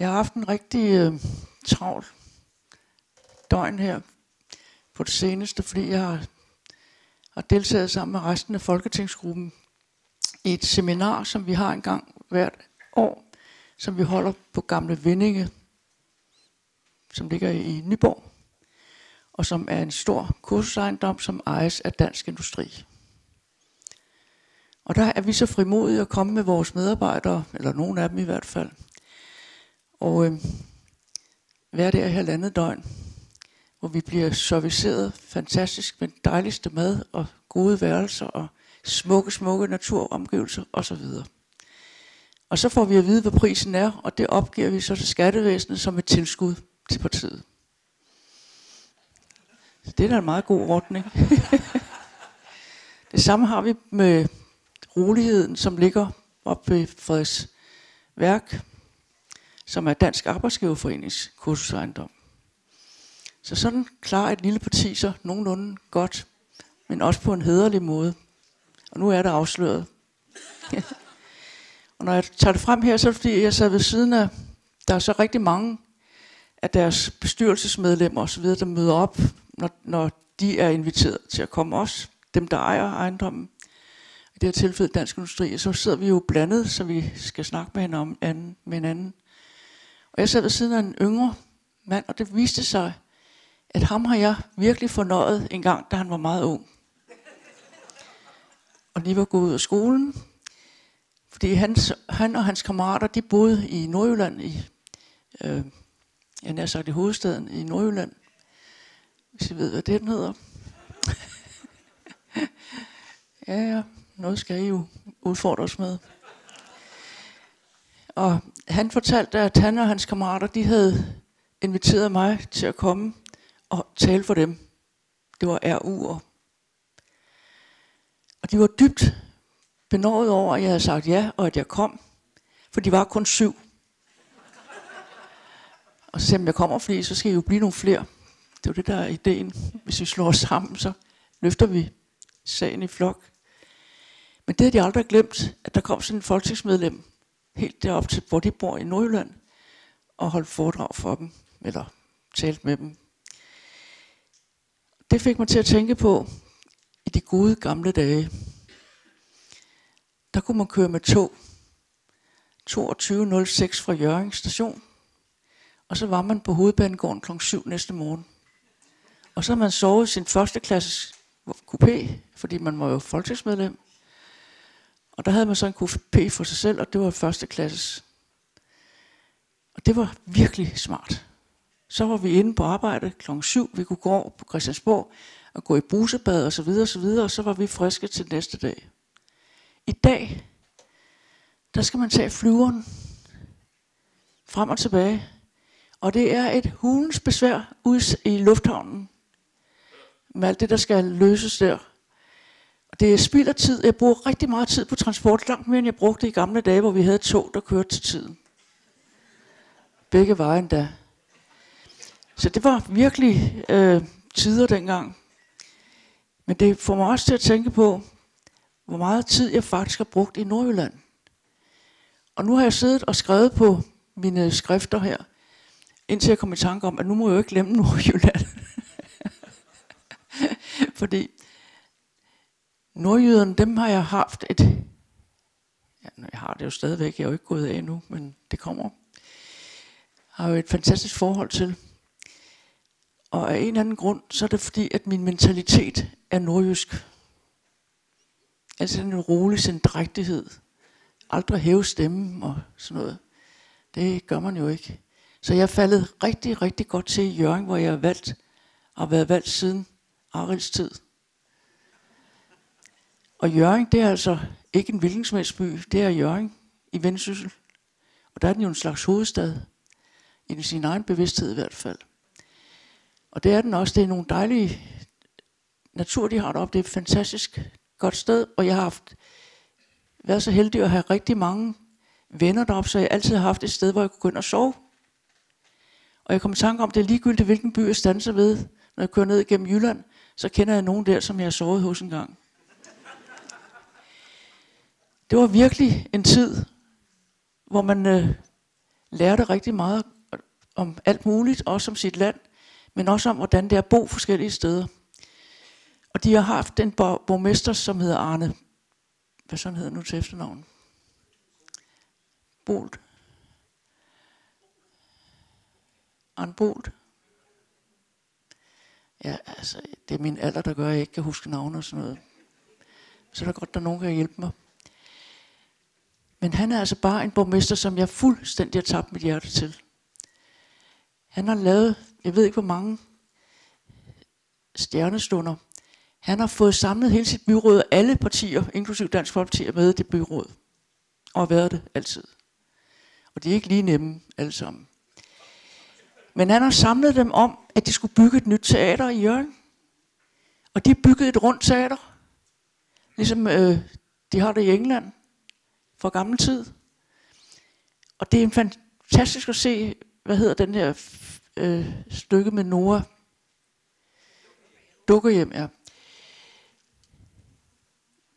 Jeg har haft en rigtig øh, travl døgn her på det seneste, fordi jeg har, har deltaget sammen med resten af Folketingsgruppen i et seminar, som vi har en gang hvert år, som vi holder på Gamle Vindinge, som ligger i Nyborg, og som er en stor kursusejendom, som ejes af Dansk Industri. Og der er vi så frimodige at komme med vores medarbejdere, eller nogle af dem i hvert fald, og øh, hver der i halvandet døgn, hvor vi bliver serviceret fantastisk med dejligste mad og gode værelser og smukke, smukke naturomgivelser osv. Og så får vi at vide, hvad prisen er, og det opgiver vi så til skattevæsenet som et tilskud til partiet. Så det er da en meget god ordning. det samme har vi med roligheden, som ligger oppe ved Frederiks værk, som er Dansk Arbejdsgiverforenings kursusejendom. Så sådan klarer et lille parti sig nogenlunde godt, men også på en hederlig måde. Og nu er det afsløret. og når jeg tager det frem her, så er det fordi, jeg sad ved siden af, der er så rigtig mange af deres bestyrelsesmedlemmer osv., der møder op, når, når de er inviteret til at komme også, dem der ejer ejendommen. I det her tilfælde Dansk Industri, så sidder vi jo blandet, så vi skal snakke med hinanden, anden, med hinanden. Og jeg sad ved siden af en yngre mand, og det viste sig, at ham har jeg virkelig fornøjet en gang, da han var meget ung. Og lige var gået ud af skolen, fordi hans, han og hans kammerater, de boede i Nordjylland, i, øh, jeg nær sagt i hovedstaden i Nordjylland, hvis I ved, hvad det hedder. ja, ja, noget skal I jo udfordre os med. Og han fortalte, at han og hans kammerater, de havde inviteret mig til at komme og tale for dem. Det var RU'er. Og de var dybt benådet over, at jeg havde sagt ja, og at jeg kom. For de var kun syv. Og så sagde jeg, jeg kommer fordi så skal I jo blive nogle flere. Det var det, der er ideen. Hvis vi slår os sammen, så løfter vi sagen i flok. Men det havde de aldrig glemt, at der kom sådan en folketingsmedlem, helt derop til, hvor de bor i Nordjylland, og holdt foredrag for dem, eller talt med dem. Det fik mig til at tænke på, i de gode gamle dage, der kunne man køre med tog 22.06 fra Jørgen station, og så var man på hovedbanegården kl. 7 næste morgen. Og så havde man sovet sin første klasses coupé, fordi man var jo folketingsmedlem. Og der havde man så en coupé for sig selv, og det var første klasses. Og det var virkelig smart. Så var vi inde på arbejde kl. 7. Vi kunne gå over på Christiansborg og gå i brusebad og så videre og så videre, og så var vi friske til næste dag. I dag, der skal man tage flyveren frem og tilbage. Og det er et hulens besvær ud i lufthavnen med alt det, der skal løses der. Det er spild af tid. Jeg bruger rigtig meget tid på transport, langt mere end jeg brugte i gamle dage, hvor vi havde tog, der kørte til tiden. Begge veje endda. Så det var virkelig øh, tider dengang. Men det får mig også til at tænke på, hvor meget tid jeg faktisk har brugt i Nordjylland. Og nu har jeg siddet og skrevet på mine skrifter her, indtil jeg kom i tanke om, at nu må jeg jo ikke glemme Nordjylland. Fordi nordjyderne, dem har jeg haft et... Ja, jeg har det jo stadigvæk, jeg er jo ikke gået af nu, men det kommer. Har jo et fantastisk forhold til. Og af en eller anden grund, så er det fordi, at min mentalitet er nordjysk. Altså en rolig sendrægtighed. Aldrig hæve stemmen og sådan noget. Det gør man jo ikke. Så jeg er faldet rigtig, rigtig godt til i Jørgen, hvor jeg har valgt, har været valgt siden Arils tid. Og Jørgen, det er altså ikke en hvilken by, det er Jørgen i Vendsyssel. Og der er den jo en slags hovedstad, i sin egen bevidsthed i hvert fald. Og det er den også. Det er nogle dejlige natur, de har deroppe. Det er et fantastisk godt sted, og jeg har haft, været så heldig at have rigtig mange venner deroppe, så jeg altid har haft et sted, hvor jeg kunne gå ind og sove. Og jeg kom i tanke om, det er ligegyldigt, hvilken by jeg standser ved, når jeg kører ned igennem Jylland, så kender jeg nogen der, som jeg har sovet hos en gang. Det var virkelig en tid, hvor man øh, lærte rigtig meget om alt muligt, også om sit land, men også om, hvordan det er at bo forskellige steder. Og de har haft en borgmester, som hedder Arne, hvad sådan hedder nu til efternavn? Bolt. Arne Bolt. Ja, altså, det er min alder, der gør, at jeg ikke kan huske navne og sådan noget. Så er der godt, at der nogen, kan hjælpe mig. Men han er altså bare en borgmester, som jeg fuldstændig har tabt mit hjerte til. Han har lavet, jeg ved ikke hvor mange stjernestunder. Han har fået samlet hele sit byråd, alle partier, inklusive Dansk Folkeparti, er med i det byråd. Og har været det altid. Og de er ikke lige nemme alle sammen. Men han har samlet dem om, at de skulle bygge et nyt teater i Jørgen. Og de byggede et rundt teater. Ligesom øh, de har det i England fra gammel tid. Og det er en fantastisk at se, hvad hedder den her øh, stykke med Nora. Dukkehjem, ja.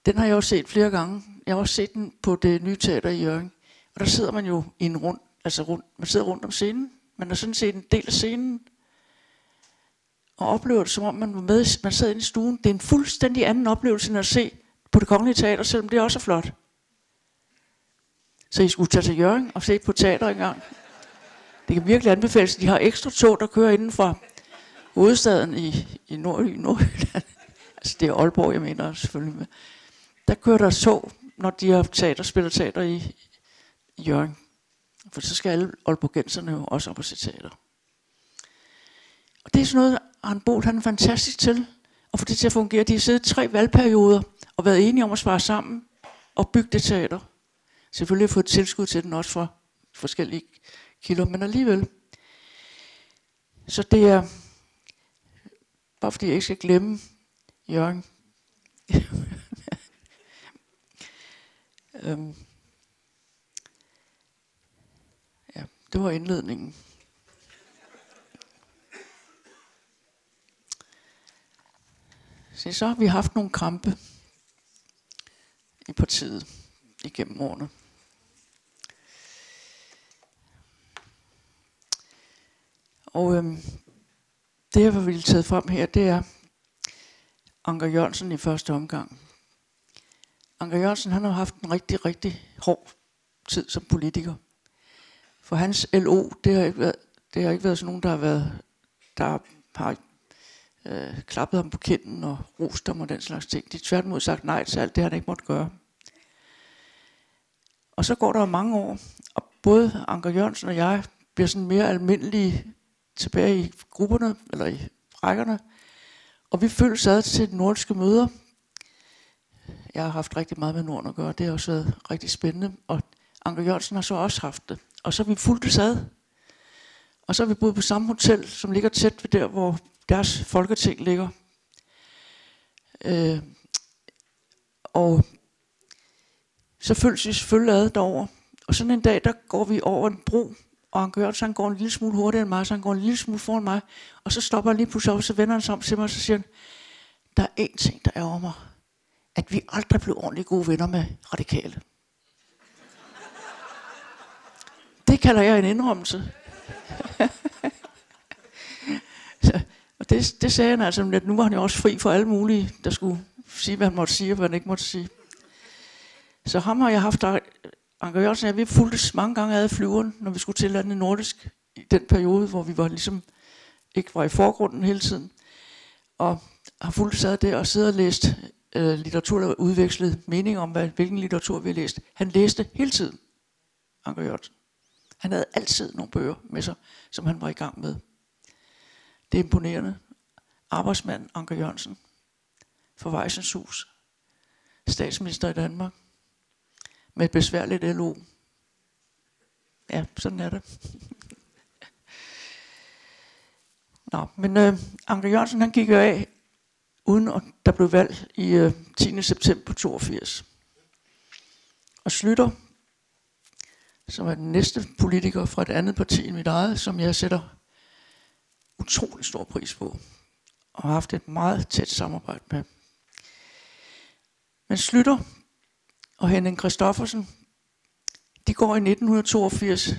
Den har jeg også set flere gange. Jeg har også set den på det nye teater i Jørgen. Og der sidder man jo i en rund, altså rundt, man sidder rundt om scenen. Man har sådan set en del af scenen. Og oplever det, som om man var med, man sad inde i stuen. Det er en fuldstændig anden oplevelse, end at se på det kongelige teater, selvom det også er flot. Så I skulle tage til Jørgen og se på teater engang. Det kan virkelig anbefales. De har ekstra tog, der kører inden for hovedstaden i, i Nord, Nordjylland. altså det er Aalborg, jeg mener selvfølgelig. Med. Der kører der tog, når de har teater, spiller teater i, i Jørgen. For så skal alle Aalborgenserne jo også op og se teater. Og det er sådan noget, Arne Bolt han er fantastisk til at få det til at fungere. De har siddet tre valgperioder og været enige om at spare sammen og bygge det teater. Selvfølgelig har fået tilskud til den også fra forskellige kilder, men alligevel. Så det er, bare fordi jeg ikke skal glemme Jørgen. øhm. Ja, det var indledningen. Så, så har vi haft nogle krampe i partiet igennem årene. Og øhm, det, jeg vil tage frem her, det er Anker Jørgensen i første omgang. Anker Jørgensen han har haft en rigtig, rigtig hård tid som politiker. For hans LO, det har ikke været, det har ikke været sådan nogen, der har været, der har øh, klappet ham på kinden og rost ham og den slags ting. De har tværtimod sagt nej til alt det, han ikke måtte gøre. Og så går der mange år, og både Anker Jørgensen og jeg bliver sådan mere almindelige tilbage i grupperne, eller i rækkerne. Og vi følges ad til de nordiske møder. Jeg har haft rigtig meget med Norden at gøre. Det har også været rigtig spændende. Og Anker Jørgensen har så også haft det. Og så har vi fulgt ad. Og så har vi boet på samme hotel, som ligger tæt ved der, hvor deres folketing ligger. Øh, og så følges vi selvfølgelig ad derover. Og sådan en dag, der går vi over en bro, og han gør, så han går en lille smule hurtigere end mig, så han går en lille smule foran mig, og så stopper han lige pludselig op, og så vender han sig om til mig, og så siger han, der er én ting, der ærger mig, at vi aldrig blev ordentligt gode venner med radikale. Det kalder jeg en indrømmelse. så, og det, det sagde han altså, at nu var han jo også fri for alle mulige, der skulle sige, hvad han måtte sige, og hvad han ikke måtte sige. Så ham har jeg haft Anker Jørgensen og jeg, vi fulgtes mange gange ad flyveren, når vi skulle til landet nordisk, i den periode, hvor vi var ligesom ikke var i forgrunden hele tiden. Og har fulgt sad der og sidder og læst øh, litteratur, der udvekslet mening om, hvad, hvilken litteratur vi har læst. Han læste hele tiden, Anker Jørgensen. Han havde altid nogle bøger med sig, som han var i gang med. Det er imponerende. Arbejdsmand Anker Jørgensen for Vejsens Hus. Statsminister i Danmark med et besværligt LO. Ja, sådan er det. Nå, men øh, Anker Jørgensen han gik jo af, uden at der blev valg i øh, 10. september 82. Og Slytter, som er den næste politiker fra et andet parti end mit eget, som jeg sætter utrolig stor pris på, og har haft et meget tæt samarbejde med. Men Slytter og Henning Christoffersen, de går i 1982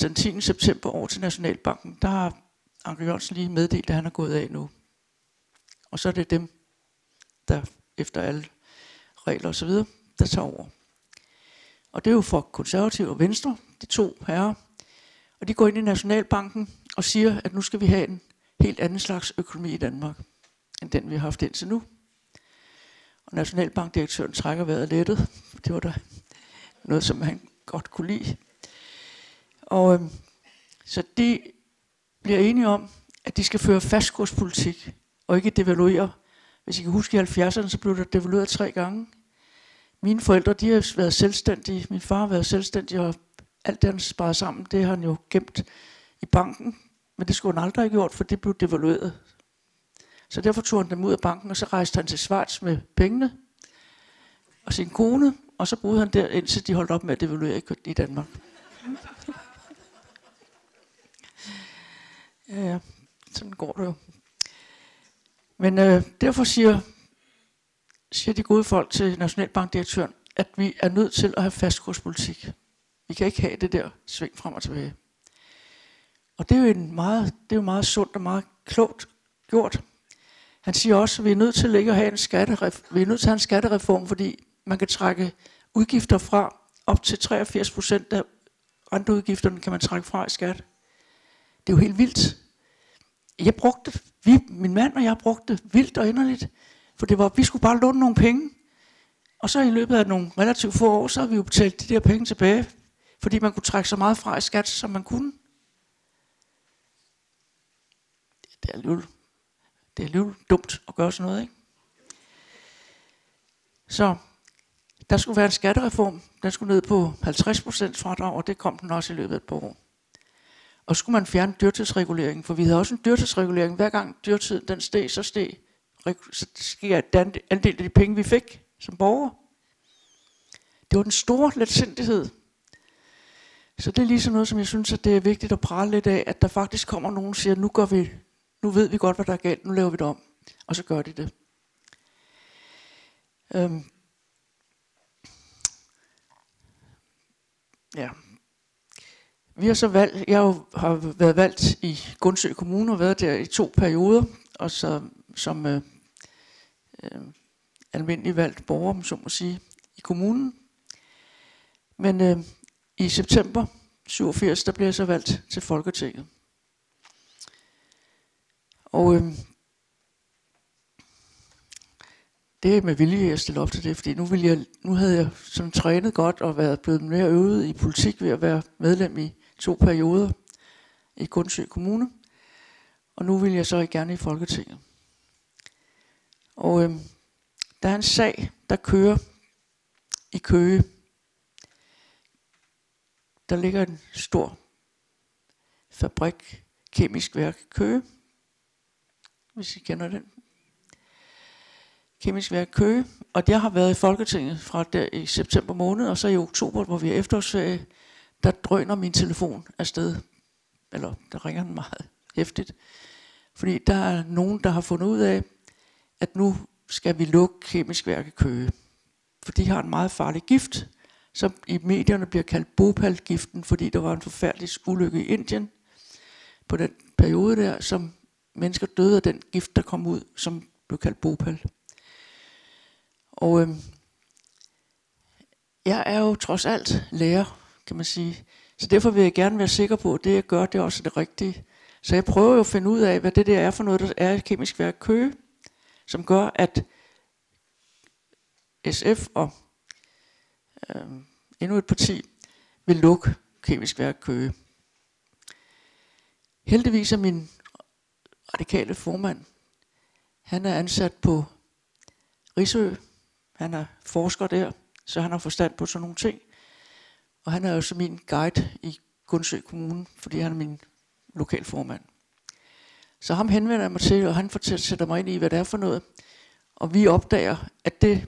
den 10. september over til Nationalbanken, der har Anker Jørgensen lige meddelt, at han er gået af nu. Og så er det dem, der efter alle regler osv., der tager over. Og det er jo for konservative og venstre, de to herrer. Og de går ind i Nationalbanken og siger, at nu skal vi have en helt anden slags økonomi i Danmark, end den vi har haft indtil nu. Nationalbankdirektøren trækker vejret lettet. Det var da noget, som han godt kunne lide. Og øhm, så de bliver enige om, at de skal føre fastkurspolitik, og ikke devaluere. Hvis I kan huske i 70'erne, så blev der devalueret tre gange. Mine forældre, de har været selvstændige. Min far har været selvstændig, og alt det, han sparede sammen, det har han jo gemt i banken. Men det skulle han aldrig have gjort, for det blev devalueret. Så derfor tog han dem ud af banken, og så rejste han til Schweiz med pengene og sin kone, og så boede han der, indtil de holdt op med at devaluere i Danmark. Ja, ja, sådan går det jo. Men øh, derfor siger, siger de gode folk til Nationalbankdirektøren, at vi er nødt til at have fastkurspolitik. Vi kan ikke have det der sving frem og tilbage. Og det er jo en meget, det er jo meget sundt og meget klogt gjort. Han siger også, at vi er nødt til at have en skattereform, vi er nødt til at have en skattereform, fordi man kan trække udgifter fra op til 83 procent af renteudgifterne kan man trække fra i skat. Det er jo helt vildt. Jeg brugte, vi, min mand og jeg brugte det vildt og inderligt, for det var, vi skulle bare låne nogle penge. Og så i løbet af nogle relativt få år, så har vi jo betalt de der penge tilbage, fordi man kunne trække så meget fra i skat, som man kunne. Det er alligevel, det er alligevel dumt at gøre sådan noget, ikke? Så der skulle være en skattereform. Den skulle ned på 50% fradrag, og det kom den også i løbet af et par år. Og skulle man fjerne dyrtidsreguleringen, for vi havde også en dyrtidsregulering. Hver gang dyrtiden den steg, så steg så sker den andel af de penge, vi fik som borgere. Det var den store letsindighed. Så det er lige noget, som jeg synes, at det er vigtigt at prale lidt af, at der faktisk kommer nogen og siger, nu, går vi, nu ved vi godt, hvad der er galt, nu laver vi det om. Og så gør de det. Øhm. Ja, vi har så valgt, jeg har været valgt i Gundsø Kommune og været der i to perioder, og så som øh, øh, almindelig valgt borger, om så må sige, i kommunen. Men øh, i september 87, der blev jeg så valgt til Folketinget. Og øhm, det er med vilje, jeg stille op til det, fordi nu, ville jeg, nu havde jeg sådan trænet godt og været blevet mere øvet i politik ved at være medlem i to perioder i Gundsø Kommune. Og nu vil jeg så gerne i Folketinget. Og øhm, der er en sag, der kører i Køge. Der ligger en stor fabrik, kemisk værk Køge, hvis I kender den. Kemisk værk Køge, og jeg har været i Folketinget fra der i september måned, og så i oktober, hvor vi er efterårsferie, der drøner min telefon afsted. Eller der ringer den meget hæftigt. Fordi der er nogen, der har fundet ud af, at nu skal vi lukke kemisk værk Køge. For de har en meget farlig gift, som i medierne bliver kaldt Bhopal-giften, fordi der var en forfærdelig ulykke i Indien på den periode der, som mennesker døde af den gift, der kom ud, som blev kaldt Bhopal. Og øh, jeg er jo trods alt lærer kan man sige. Så derfor vil jeg gerne være sikker på, at det jeg gør, det er også det rigtige. Så jeg prøver jo at finde ud af, hvad det der er for noget, der er et kemisk værk Køge, som gør, at SF og øh, endnu et parti vil lukke kemisk værk Køge. Heldigvis er min radikale formand, han er ansat på Risø. Han er forsker der, så han har forstand på sådan nogle ting. Og han er jo så min guide i Gundsø Kommune, fordi han er min lokalformand. Så ham henvender jeg mig til, og han fortæller, sætter mig ind i, hvad det er for noget. Og vi opdager, at det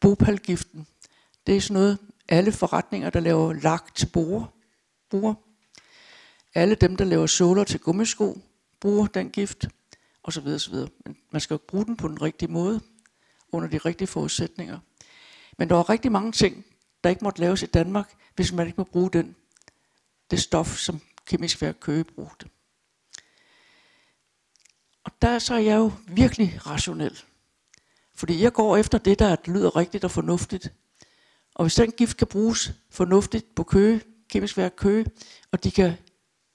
bopalgiften, det er sådan noget, alle forretninger, der laver lak til borer, bruger. Alle dem, der laver såler til gummisko, bruger den gift, og så videre, så videre. Men man skal jo bruge den på den rigtige måde, under de rigtige forudsætninger. Men der var rigtig mange ting, der ikke måtte laves i Danmark, hvis man ikke må bruge den, det stof, som Kemisk Værk Køge brugte. Og der så er jeg jo virkelig rationel. Fordi jeg går efter det, der lyder rigtigt og fornuftigt. Og hvis den gift kan bruges fornuftigt på Køge, Kemisk Værk Køge, og de kan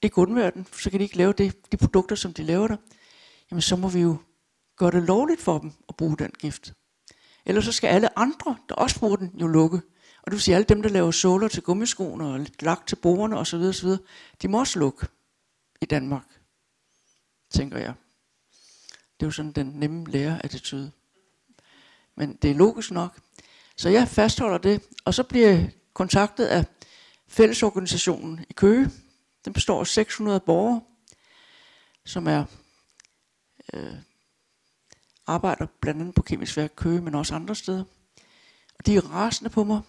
ikke undvære den, så kan de ikke lave det, de produkter, som de laver der, jamen så må vi jo gøre det lovligt for dem at bruge den gift. Ellers så skal alle andre, der også bruger den, jo lukke. Og det vil sige, alle dem, der laver såler til gummiskoene og lagt til bordene osv., osv., de må også lukke i Danmark, tænker jeg. Det er jo sådan den nemme lærerattitude. Men det er logisk nok. Så jeg fastholder det, og så bliver jeg kontaktet af fællesorganisationen i Køge. Den består af 600 borgere, som er øh, arbejder blandt andet på Kemisk Værk Køge, men også andre steder. Og de er rasende på mig,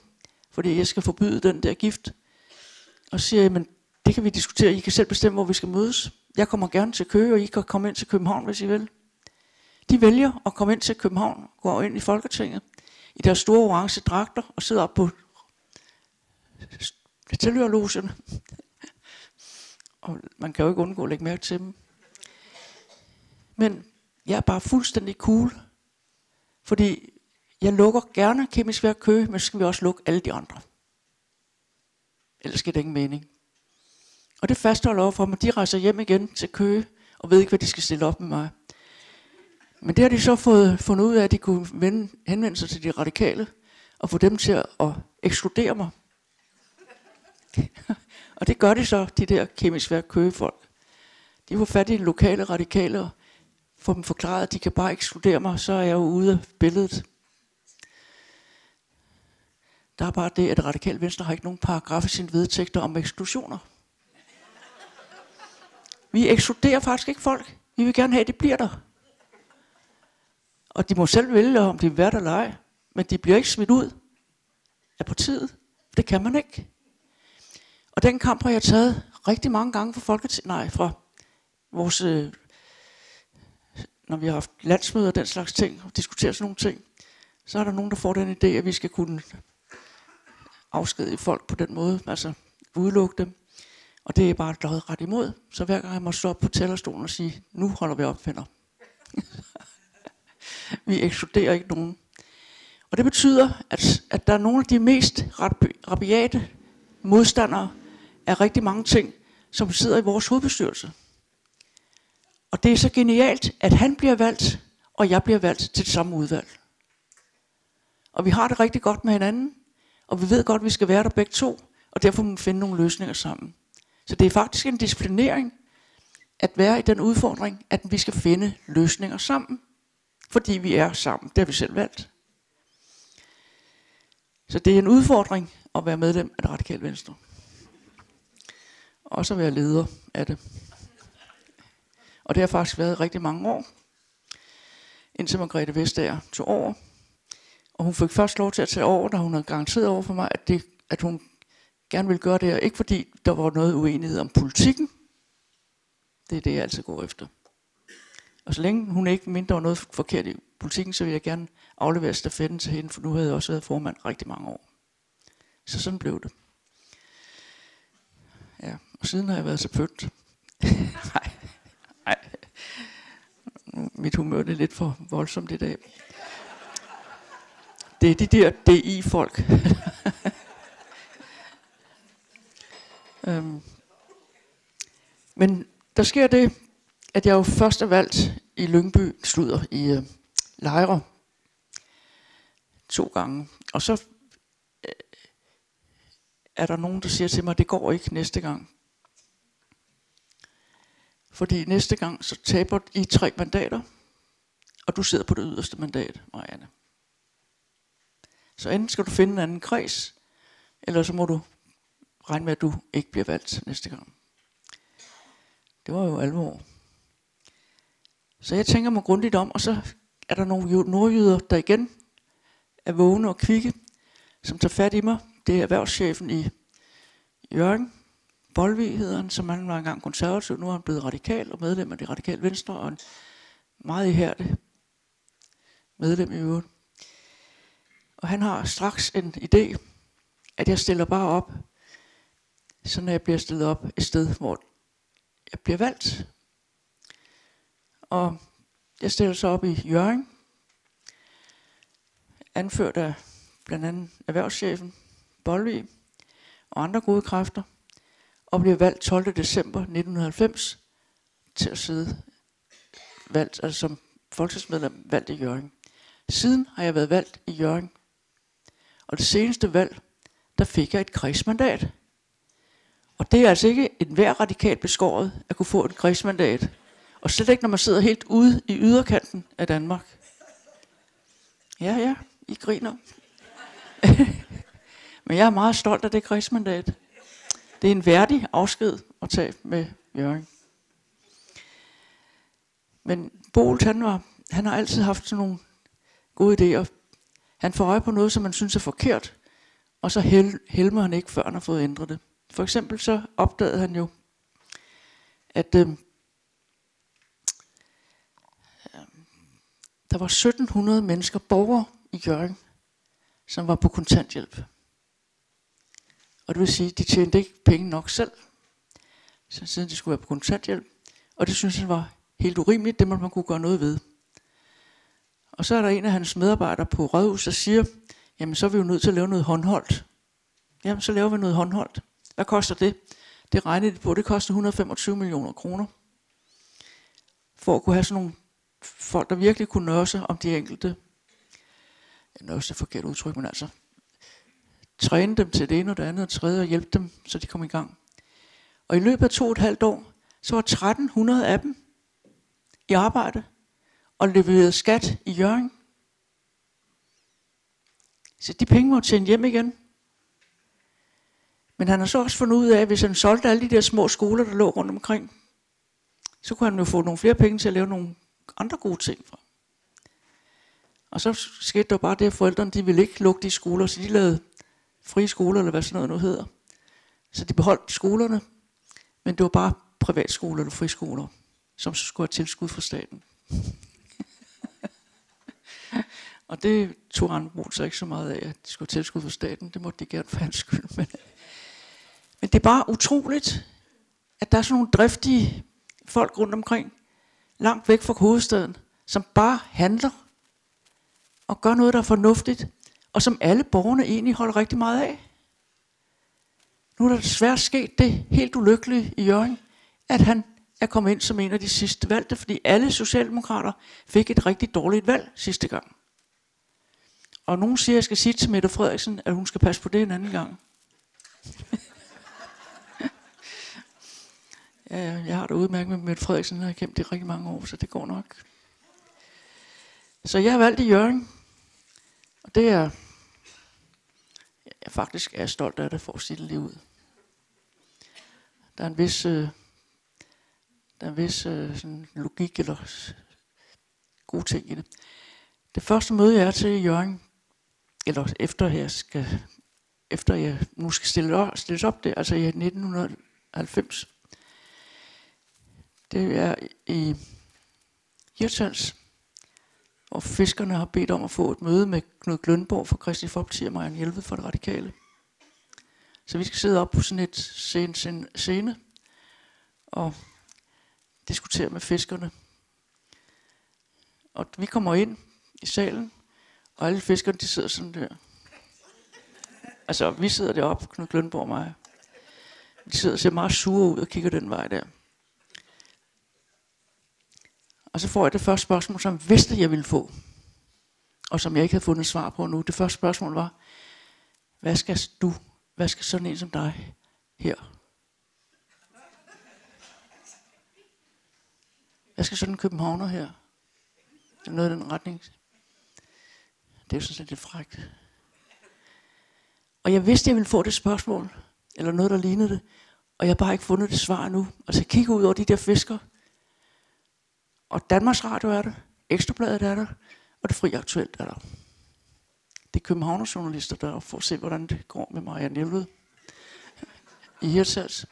fordi jeg skal forbyde den der gift. Og siger men det kan vi diskutere. I kan selv bestemme, hvor vi skal mødes. Jeg kommer gerne til Køge, og I kan komme ind til København, hvis I vil. De vælger at komme ind til København, går ind i Folketinget, i deres store orange dragter, og sidder op på tilhørloserne og man kan jo ikke undgå at lægge mærke til dem. Men jeg er bare fuldstændig cool. Fordi jeg lukker gerne kemisk værk kø, men så skal vi også lukke alle de andre. Ellers giver det ingen mening. Og det fastholder over for mig. De rejser hjem igen til Køge, og ved ikke, hvad de skal stille op med mig. Men det har de så fået fundet ud af, at de kunne vende, henvende sig til de radikale, og få dem til at ekskludere mig og det gør de så, de der kemisk værk køgefolk. De får fat i lokale radikale, og få dem forklaret, at de kan bare ekskludere mig, så er jeg jo ude af billedet. Der er bare det, at Radikal Venstre har ikke nogen paragraf i sine vedtægter om eksklusioner. Vi ekskluderer faktisk ikke folk. Vi vil gerne have, at de bliver der. Og de må selv vælge, om de vil være der eller ej. Men de bliver ikke smidt ud af partiet. Det kan man ikke. Og den kamp har jeg taget rigtig mange gange fra Folketinget, nej, fra vores øh, når vi har haft landsmøder og den slags ting, og diskuterer sådan nogle ting, så er der nogen, der får den idé, at vi skal kunne afskedige folk på den måde, altså udelukke dem. Og det er bare lod ret imod. Så hver gang jeg må stå op på talerstolen og sige, nu holder vi op, venner. vi ekskluderer ikke nogen. Og det betyder, at, at der er nogle af de mest rabiate modstandere af rigtig mange ting, som sidder i vores hovedbestyrelse. Og det er så genialt, at han bliver valgt, og jeg bliver valgt til det samme udvalg. Og vi har det rigtig godt med hinanden, og vi ved godt, at vi skal være der begge to, og derfor må vi finde nogle løsninger sammen. Så det er faktisk en disciplinering at være i den udfordring, at vi skal finde løsninger sammen, fordi vi er sammen. Det har vi selv valgt. Så det er en udfordring at være medlem af det radikale venstre. Og så være leder af det. Og det har faktisk været rigtig mange år, indtil Margrethe Vestager tog over. Og hun fik først lov til at tage over, da hun havde garanteret over for mig, at, det, at hun gerne ville gøre det her. Ikke fordi der var noget uenighed om politikken. Det er det, jeg altid går efter. Og så længe hun ikke mente, der var noget forkert i politikken, så vil jeg gerne aflevere stafetten til hende, for nu havde jeg også været formand rigtig mange år. Så sådan blev det. Ja, og siden har jeg været så pynt. Nej. Nej, mit humør det er lidt for voldsomt i dag. Det er de der DI-folk. øhm. Men der sker det, at jeg jo først er valgt i Lyngby, slutter i øh, Lejre, to gange. Og så er der nogen, der siger til mig, det går ikke næste gang. Fordi næste gang, så taber I tre mandater, og du sidder på det yderste mandat, Marianne. Så enten skal du finde en anden kreds, eller så må du regne med, at du ikke bliver valgt næste gang. Det var jo alvor. Så jeg tænker mig grundigt om, og så er der nogle nordjyder, der igen er vågne og kvikke, som tager fat i mig. Det er erhvervschefen i Jørgen, Bolvi hedder han, som han var engang konservativ, nu er han blevet radikal og medlem af det radikale venstre, og en meget ihærdig medlem i øvrigt. Og han har straks en idé, at jeg stiller bare op Så når jeg bliver stillet op et sted, hvor jeg bliver valgt. Og jeg stiller så op i Jørgen, anført af blandt andet erhvervschefen Bolvi og andre gode kræfter, og blev valgt 12. december 1990 til at sidde valgt, altså som folketingsmedlem valgt i Jørgen. Siden har jeg været valgt i Jørgen. Og det seneste valg, der fik jeg et kredsmandat. Og det er altså ikke en hver radikal beskåret at kunne få et kredsmandat. Og slet ikke, når man sidder helt ude i yderkanten af Danmark. Ja, ja, I griner. Men jeg er meget stolt af det kredsmandat. Det er en værdig afsked at tage med Jørgen. Men Bolt, han, var, han har altid haft sådan nogle gode idéer. Han får øje på noget, som man synes er forkert, og så hel, helmer han ikke, før han har fået ændret det. For eksempel så opdagede han jo, at øh, der var 1700 mennesker, borgere i Jørgen, som var på kontanthjælp. Og det vil sige, at de tjente ikke penge nok selv, så siden de skulle være på kontanthjælp. Og det synes han var helt urimeligt, det måtte man kunne gøre noget ved. Og så er der en af hans medarbejdere på Rådhus, der siger, jamen så er vi jo nødt til at lave noget håndholdt. Jamen så laver vi noget håndholdt. Hvad koster det? Det regnede de på, det koster 125 millioner kroner. For at kunne have sådan nogle folk, der virkelig kunne nørse om de enkelte. Nørse er forkert udtryk, men altså træne dem til det ene og det andet og tredje og hjælpe dem, så de kom i gang. Og i løbet af to og et halvt år, så var 1300 af dem i arbejde og leverede skat i Jørgen. Så de penge var tjent hjem igen. Men han har så også fundet ud af, at hvis han solgte alle de der små skoler, der lå rundt omkring, så kunne han jo få nogle flere penge til at lave nogle andre gode ting fra. Og så skete der bare det, at forældrene de ville ikke lukke de skoler, så de lavede frie skoler, eller hvad sådan noget nu hedder. Så de beholdt skolerne, men det var bare privatskoler eller friskoler, som skulle have tilskud fra staten. og det tog Randbro så ikke så meget af, at de skulle have tilskud fra staten. Det måtte de gerne for hans skyld. Men, men det er bare utroligt, at der er sådan nogle driftige folk rundt omkring, langt væk fra hovedstaden, som bare handler og gør noget, der er fornuftigt, og som alle borgerne egentlig holder rigtig meget af. Nu er der desværre sket det helt ulykkelige i Jørgen, at han er kommet ind som en af de sidste valgte, fordi alle socialdemokrater fik et rigtig dårligt valg sidste gang. Og nogen siger, at jeg skal sige til Mette Frederiksen, at hun skal passe på det en anden gang. ja, jeg har det udmærket med Mette Frederiksen, jeg har kæmpet i rigtig mange år, så det går nok. Så jeg har valgt i Jørgen, og det er, jeg faktisk er stolt af at jeg at sit det ud. Der er en vis, øh, der er en vis øh, sådan logik eller gode ting i det. Det første møde, jeg er til i Jørgen, eller efter jeg skal, efter jeg nu skal stille op, stilles op det, altså i 1990, det er i Hirtshals, og fiskerne har bedt om at få et møde med Knud Glønborg fra Kristi Folkeparti og Marianne Hjelved fra det radikale. Så vi skal sidde op på sådan et scene, scene og diskutere med fiskerne. Og vi kommer ind i salen, og alle fiskerne de sidder sådan der. Altså, vi sidder deroppe, Knud Glønborg og mig. De sidder og ser meget sure ud og kigger den vej der. Og så får jeg det første spørgsmål, som jeg vidste, jeg ville få. Og som jeg ikke havde fundet svar på nu. Det første spørgsmål var, hvad skal du, hvad skal sådan en som dig her? Hvad skal sådan en københavner her? Er noget i den retning. Det er jo sådan set lidt frækt. Og jeg vidste, jeg ville få det spørgsmål, eller noget, der lignede det, og jeg har bare ikke fundet det svar nu. Og så altså, kigge ud over de der fisker, og Danmarks Radio er der, Ekstrabladet er der, og det fri aktuelt er der. Det er Københavners journalister, der er for at se, hvordan det går med Marianne Hjelved i Hirtshals.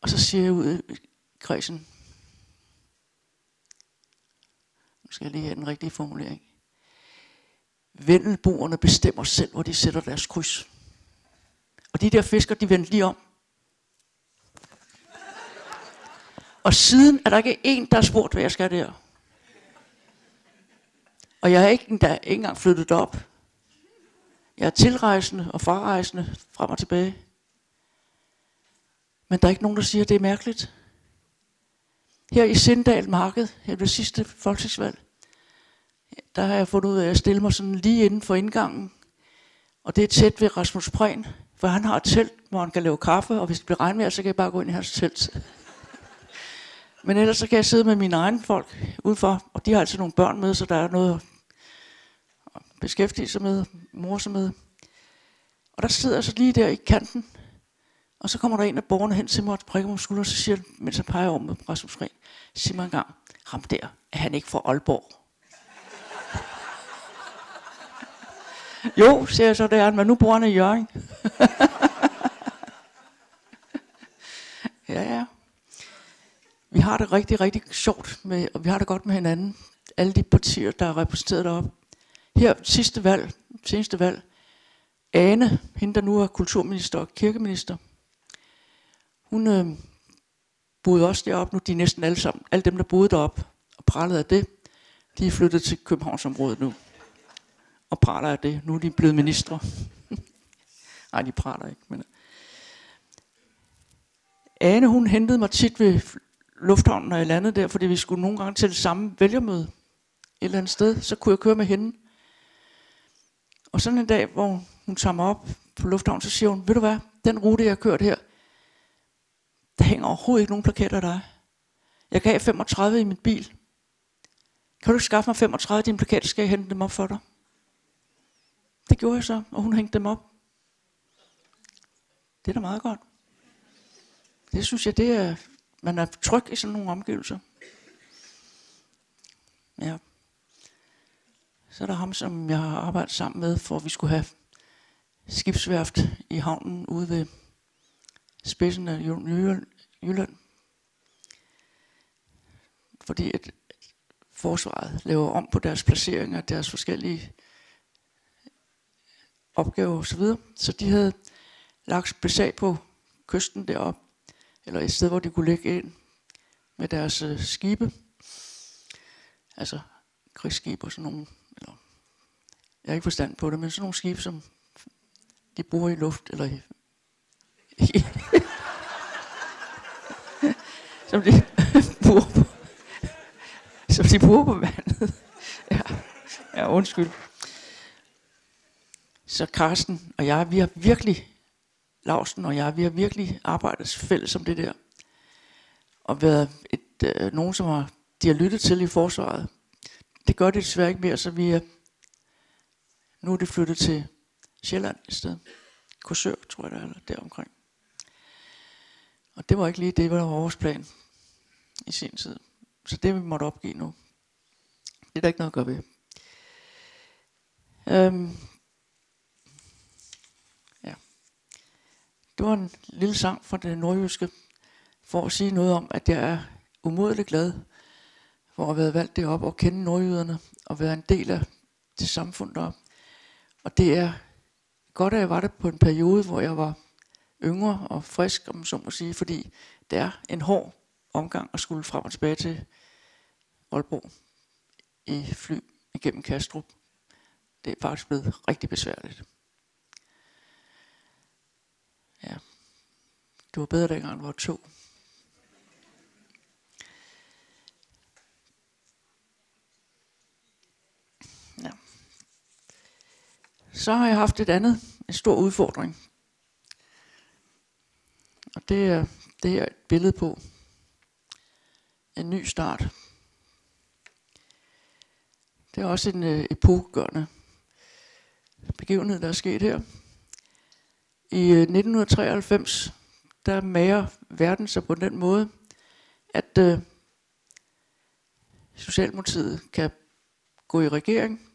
Og så siger jeg ud i kredsen, nu skal jeg lige have den rigtige formulering. Vendelboerne bestemmer selv, hvor de sætter deres kryds. Og de der fisker, de vendte lige om. Og siden er der ikke en, der har spurgt, hvad jeg skal der. Og jeg har ikke, endda, ikke engang flyttet op. Jeg er tilrejsende og farrejsende frem og tilbage. Men der er ikke nogen, der siger, at det er mærkeligt. Her i Sindal Marked, her ved sidste folketingsvalg, der har jeg fundet ud af at stille mig sådan lige inden for indgangen. Og det er tæt ved Rasmus Prehn, for han har et telt, hvor han kan lave kaffe, og hvis det bliver regnvejr, så kan jeg bare gå ind i hans telt. Men ellers så kan jeg sidde med mine egne folk udenfor, og de har altid nogle børn med, så der er noget at beskæftige sig med, mor sig med. Og der sidder jeg så lige der i kanten, og så kommer der en af borgerne hen til mig og prikker mig skulderen, og så siger men mens han peger om med Rasmus Ren, sig mig engang, ham der, er han ikke fra Aalborg? jo, siger jeg så, det er men nu bor han i Jørgen. ja, ja. Vi har det rigtig, rigtig sjovt, med, og vi har det godt med hinanden. Alle de partier, der er repræsenteret deroppe. Her sidste valg, seneste valg, Ane, hende der nu er kulturminister og kirkeminister, hun øh, boede også deroppe nu. De er næsten alle sammen, alle dem, der boede deroppe og prallede af det, de er flyttet til Københavnsområdet nu. Og praler af det. Nu er de blevet ministre. Nej, de praler ikke. Men... Ane, hun hentede mig tit ved lufthavnen, når jeg landede der, fordi vi skulle nogle gange til det samme vælgermøde et eller andet sted. Så kunne jeg køre med hende. Og sådan en dag, hvor hun tager mig op på lufthavnen, så siger hun, ved du hvad, den rute, jeg har kørt her, der hænger overhovedet ikke nogen plakater der. Jeg gav 35 i min bil. Kan du skaffe mig 35 af dine plakater, skal jeg hente dem op for dig? Det gjorde jeg så, og hun hængte dem op. Det er da meget godt. Det synes jeg, det er, man er tryg i sådan nogle omgivelser. Ja. Så er der ham, som jeg har arbejdet sammen med, for at vi skulle have skibsværft i havnen ude ved spidsen af Jylland. Fordi at forsvaret laver om på deres placeringer, deres forskellige opgaver osv. Så de havde lagt besag på kysten deroppe, eller et sted, hvor de kunne ligge ind med deres øh, skibe. Altså krigsskibe og sådan nogle, eller, jeg har ikke forstand på det, men sådan nogle skibe, som de bruger i luft, eller i, som de bruger på, som de bruger på vandet. Ja, ja undskyld. Så Karsten og jeg, vi har virkelig, Lausten og jeg, vi har virkelig arbejdet fælles om det der. Og været et, øh, nogen, som har, de har lyttet til i forsvaret. Det gør det desværre ikke mere, så vi er, nu er det flyttet til Sjælland i stedet. Korsør, tror jeg, der er, deromkring. Og det var ikke lige det, der var vores plan i sin tid. Så det vi måtte opgive nu. Det er der ikke noget at gøre ved. Øhm, Det var en lille sang fra det nordjyske, for at sige noget om, at jeg er umådeligt glad for at have været valgt derop og kende nordjyderne og være en del af det samfund deroppe. Og det er godt, at jeg var der på en periode, hvor jeg var yngre og frisk, om så må sige, fordi det er en hård omgang at skulle frem og tilbage til Aalborg i fly igennem Kastrup. Det er faktisk blevet rigtig besværligt. Ja, det var bedre dengang, det var to. Ja. Så har jeg haft et andet, en stor udfordring. Og det er det her et billede på en ny start. Det er også en øh, epokegørende begivenhed, der er sket her. I øh, 1993, der mager verden sig på den måde, at øh, Socialdemokratiet kan gå i regering,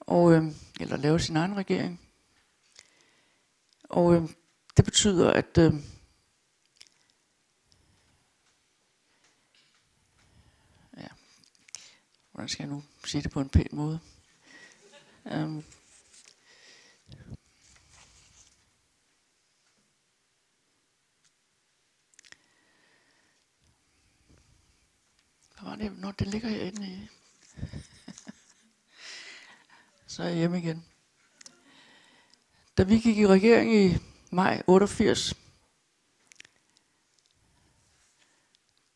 og, øh, eller lave sin egen regering. Og øh, det betyder, at øh, ja, hvordan skal jeg nu sige det på en pæn måde? Um, Der var det? Nå, det ligger herinde i. Så er jeg hjemme igen. Da vi gik i regering i maj 88,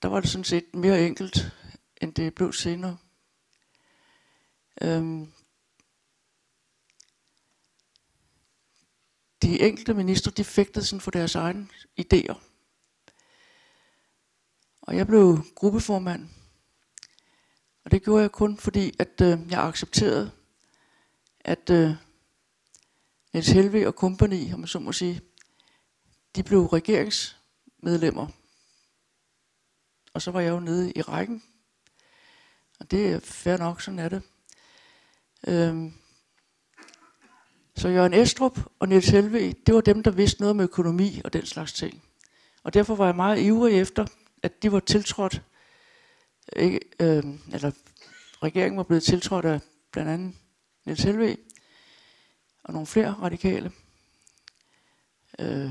der var det sådan set mere enkelt, end det blev senere. Øhm, de enkelte ministre, de fægtede sådan for deres egne idéer. Og jeg blev gruppeformand. Og det gjorde jeg kun fordi, at øh, jeg accepterede, at øh, Niels Helve og kompagni, om man så må sige, de blev regeringsmedlemmer. Og så var jeg jo nede i rækken. Og det er fair nok, sådan er det. Øhm, så Jørgen Estrup og Niels Helve, det var dem, der vidste noget om økonomi og den slags ting. Og derfor var jeg meget ivrig efter, at de var tiltrådt, ikke, øh, eller regeringen var blevet tiltrådt af blandt andet Niels Helve og nogle flere radikale. Øh,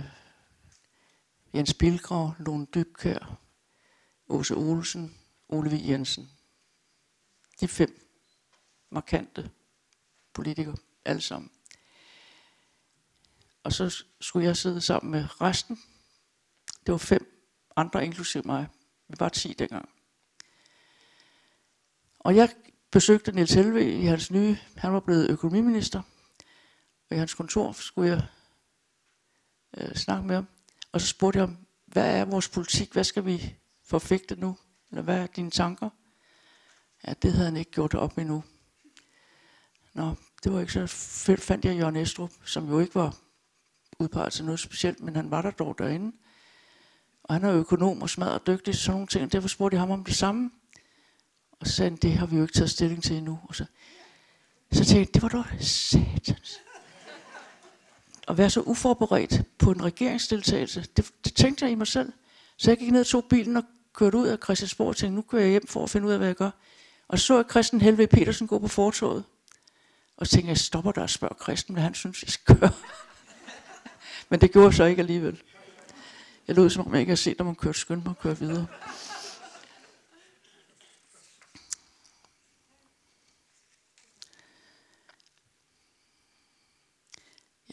Jens Bilgrav, Lone Dybkær, Åse Olsen, Ole V. Jensen. De fem markante politikere, alle sammen. Og så skulle jeg sidde sammen med resten. Det var fem andre, inklusive mig. Vi var ti dengang. Og jeg besøgte Niels Helve i hans nye, han var blevet økonomiminister, og i hans kontor skulle jeg øh, snakke med ham. Og så spurgte jeg ham, hvad er vores politik, hvad skal vi forfægte nu? Eller hvad er dine tanker? Ja, det havde han ikke gjort op endnu. Nå, det var ikke så fedt. Fandt jeg Jørgen Estrup, som jo ikke var udpeget til noget specielt, men han var der dog derinde. Og han er økonom og smadret dygtig, sådan nogle ting. Derfor spurgte jeg ham om det samme. Og så sagde han, det har vi jo ikke taget stilling til endnu. Og så, så tænkte jeg, det var dog satans. At være så uforberedt på en regeringsdeltagelse, det, det tænkte jeg i mig selv. Så jeg gik ned og tog bilen og kørte ud af Christiansborg og tænkte, nu kører jeg hjem for at finde ud af, hvad jeg gør. Og så så jeg Christian Helve Petersen gå på fortoget. Og så tænkte jeg, stopper der og spørger Christian, hvad han synes, jeg skal gøre. Men det gjorde jeg så ikke alligevel. Jeg lød som om jeg ikke havde set, når man kørte skønt mig at køre videre.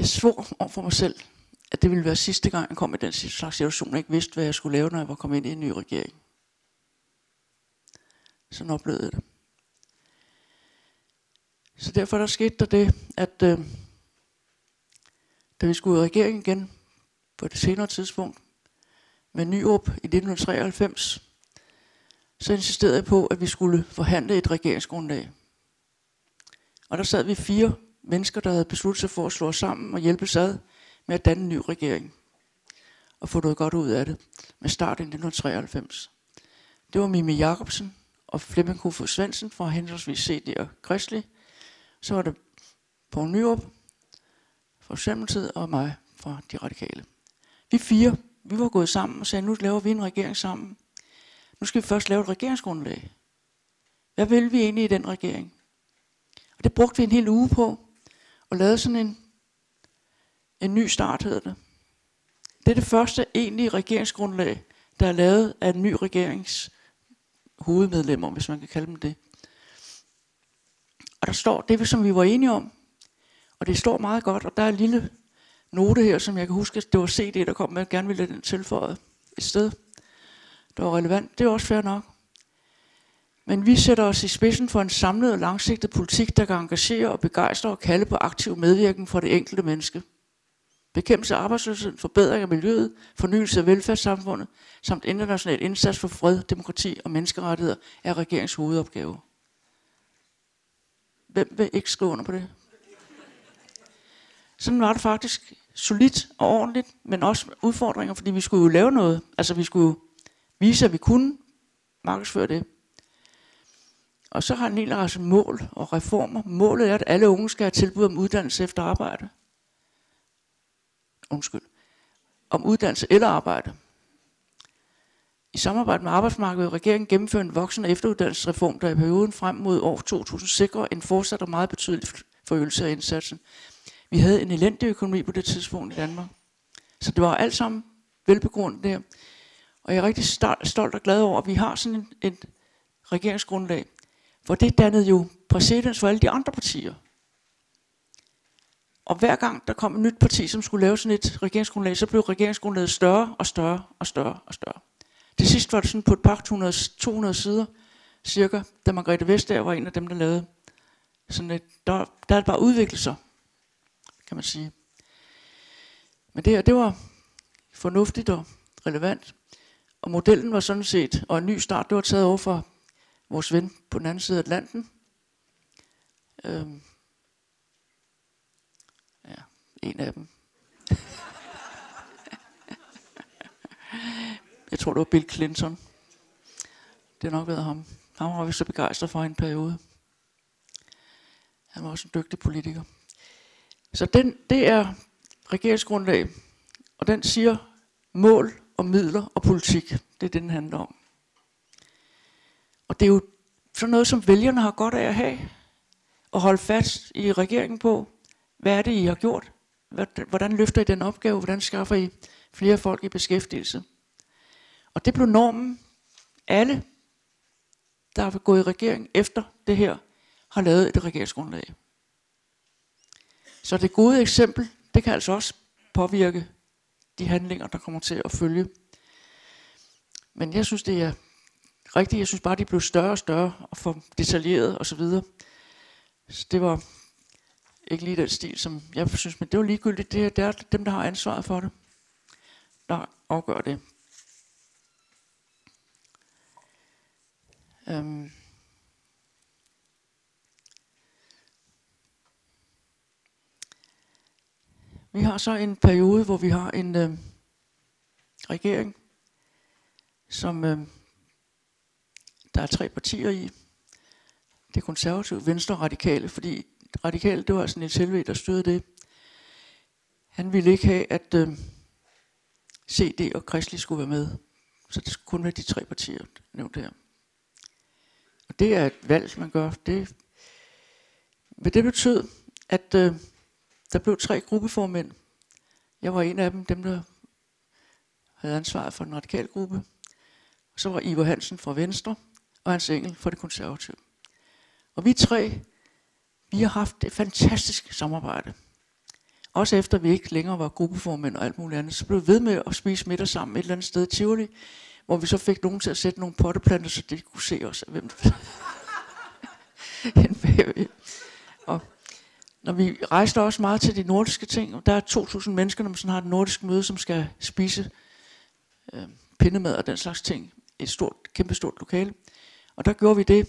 Jeg svor over for mig selv, at det ville være sidste gang, jeg kom i den slags situation, jeg ikke vidste, hvad jeg skulle lave, når jeg var kommet ind i en ny regering. Sådan oplevede jeg det. Så derfor der skete der det, at øh, da vi skulle i regering igen på det senere tidspunkt med Nyrup i 1993, så insisterede jeg på, at vi skulle forhandle et regeringsgrundlag. Og der sad vi fire mennesker, der havde besluttet sig for at slå os sammen og hjælpe ad med at danne en ny regering. Og få noget godt ud af det med start i 1993. Det var Mimi Jacobsen og Flemming Kofod Svendsen fra henholdsvis CD og Kristelig. Så var det Poul Nyrup fra Socialdemokratiet og mig fra De Radikale. Vi fire, vi var gået sammen og sagde, nu laver vi en regering sammen. Nu skal vi først lave et regeringsgrundlag. Hvad vil vi egentlig i den regering? Og det brugte vi en hel uge på, og lavede sådan en, en ny start, hedder det. Det er det første egentlige regeringsgrundlag, der er lavet af en ny regerings hovedmedlemmer, hvis man kan kalde dem det. Og der står det, som vi var enige om, og det står meget godt, og der er en lille note her, som jeg kan huske, at det var CD, der kom med, at jeg gerne ville den tilføjet et sted, der var relevant. Det er også fair nok. Men vi sætter os i spidsen for en samlet og langsigtet politik, der kan engagere og begejstre og kalde på aktiv medvirken for det enkelte menneske. Bekæmpelse af arbejdsløshed, forbedring af miljøet, fornyelse af velfærdssamfundet, samt international indsats for fred, demokrati og menneskerettigheder er regeringens hovedopgave. Hvem vil ikke skrive under på det? Sådan var det faktisk solidt og ordentligt, men også udfordringer, fordi vi skulle jo lave noget. Altså vi skulle vise, at vi kunne markedsføre det. Og så har en hel række mål og reformer. Målet er, at alle unge skal have tilbud om uddannelse efter arbejde. Undskyld. Om uddannelse eller arbejde. I samarbejde med arbejdsmarkedet vil regeringen gennemføre en voksen- efteruddannelsesreform, der i perioden frem mod år 2000 sikrer en fortsat og meget betydelig forøgelse af indsatsen. Vi havde en elendig økonomi på det tidspunkt i Danmark. Så det var alt sammen velbegrundet der. Og jeg er rigtig stolt og glad over, at vi har sådan en, en regeringsgrundlag. For det dannede jo præcedens for alle de andre partier. Og hver gang der kom et nyt parti, som skulle lave sådan et regeringsgrundlag, så blev regeringsgrundlaget større og større og større og større. Det sidste var det sådan på et par 200, 200 sider, cirka, da Margrethe Vestager var en af dem, der lavede sådan et, der, der er bare udviklet sig, kan man sige. Men det her, det var fornuftigt og relevant. Og modellen var sådan set, og en ny start, det var taget over for vores ven på den anden side af Atlanten. Øhm, ja, en af dem. Jeg tror, det var Bill Clinton. Det har nok været ham. Han var vi så begejstret for en periode. Han var også en dygtig politiker. Så den, det er regeringsgrundlag, og den siger mål og midler og politik. Det er det, den handler om. Og det er jo sådan noget, som vælgerne har godt af at have. Og holde fast i regeringen på, hvad er det, I har gjort? Hvordan løfter I den opgave? Hvordan skaffer I flere folk i beskæftigelse? Og det blev normen. Alle, der har gået i regering efter det her, har lavet et regeringsgrundlag. Så det gode eksempel, det kan altså også påvirke de handlinger, der kommer til at følge. Men jeg synes, det er rigtigt. Jeg synes bare, de blev større og større og for detaljeret og så videre. Så det var ikke lige den stil, som jeg synes, men det var ligegyldigt. Det er, det er dem, der har ansvaret for det, der afgør det. Øhm. Vi har så en periode, hvor vi har en øh, regering, som øh, der er tre partier i. Det er konservative, venstre og radikale, fordi radikale, det var sådan et helvede, der styrede det. Han ville ikke have, at øh, CD og Kristelig skulle være med. Så det skulle kun være de tre partier, nævnt her. Og det er et valg, man gør. Det, men det betød, at øh, der blev tre gruppeformænd. Jeg var en af dem, dem der havde ansvaret for den radikale gruppe. Og så var Ivo Hansen fra Venstre, og Hans Engel for det konservative. Og vi tre, vi har haft et fantastisk samarbejde. Også efter vi ikke længere var gruppeformænd og alt muligt andet, så blev vi ved med at spise middag sammen et eller andet sted i Tivoli, hvor vi så fik nogen til at sætte nogle potteplanter, så de kunne se os, hvem det og når vi rejste også meget til de nordiske ting, og der er 2.000 mennesker, når man sådan har et nordisk møde, som skal spise øh, pindemad og den slags ting. Et stort, kæmpestort lokale. Og der gjorde vi det,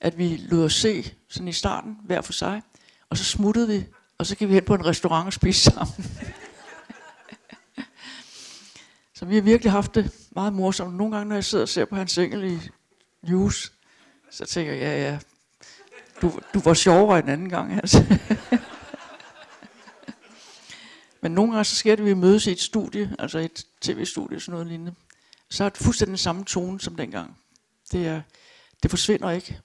at vi lod os se sådan i starten, hver for sig, og så smuttede vi, og så gik vi hen på en restaurant og spiste sammen. så vi har virkelig haft det meget morsomt. Nogle gange, når jeg sidder og ser på hans engel i News, så tænker jeg, ja, ja, du, du var sjovere en anden gang, altså. Men nogle gange så sker det, at vi mødes i et studie, altså et tv-studie, sådan noget lignende. Så er det fuldstændig den samme tone som dengang. Det, er, det forsvinder ikke.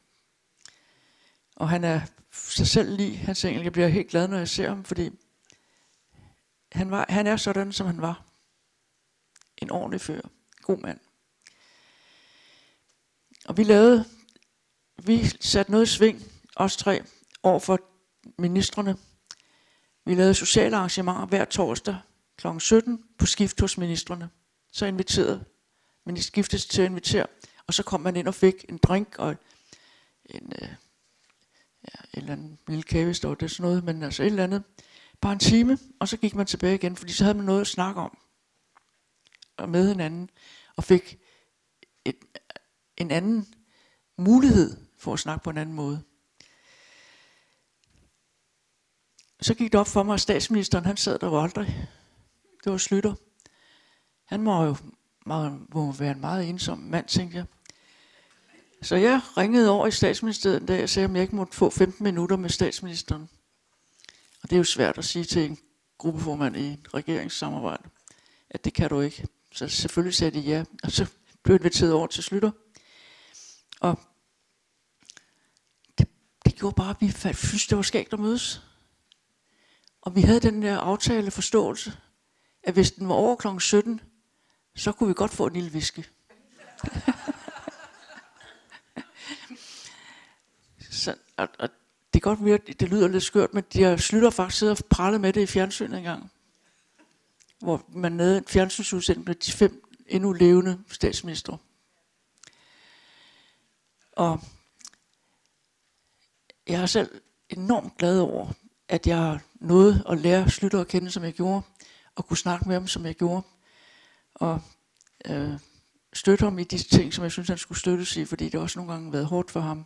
Og han er sig selv lige, han siger, jeg bliver helt glad, når jeg ser ham, fordi han, var, han er sådan, som han var. En ordentlig fører. God mand. Og vi lavede, vi satte noget i sving, os tre, over for ministerne. Vi lavede sociale arrangementer hver torsdag kl. 17 på skift hos ministerne. Så inviterede man skiftes til at invitere, og så kom man ind og fik en drink og en, øh, ja, en eller anden lille kage, står det sådan noget, men altså et eller andet. Bare en time, og så gik man tilbage igen, fordi så havde man noget at snakke om. Og med hinanden, og fik et, en anden mulighed for at snakke på en anden måde. så gik det op for mig, at statsministeren, han sad der jo aldrig. Det var Slytter. Han må jo må, må være en meget ensom mand, tænkte jeg. Så jeg ringede over i statsministeriet en dag og sagde, om jeg ikke måtte få 15 minutter med statsministeren. Og det er jo svært at sige til en gruppeformand i et regeringssamarbejde, at det kan du ikke. Så selvfølgelig sagde de ja, og så blev jeg inviteret over til Slytter. Og det, det gjorde bare, at vi synes, det var skægt at mødes. Og vi havde den der aftale forståelse, at hvis den var over kl. 17, så kunne vi godt få en lille viske. Så, og, og det kan godt virke, det lyder lidt skørt, men de har slutter faktisk siddet og prallet med det i fjernsynet engang. Hvor man nede en fjernsynsudsendelse med de fem endnu levende statsminister. Og jeg er selv enormt glad over, at jeg nåede at lære Slytter at kende, som jeg gjorde, og kunne snakke med ham, som jeg gjorde, og øh, støtte ham i de ting, som jeg synes, han skulle støttes i, fordi det også nogle gange har været hårdt for ham.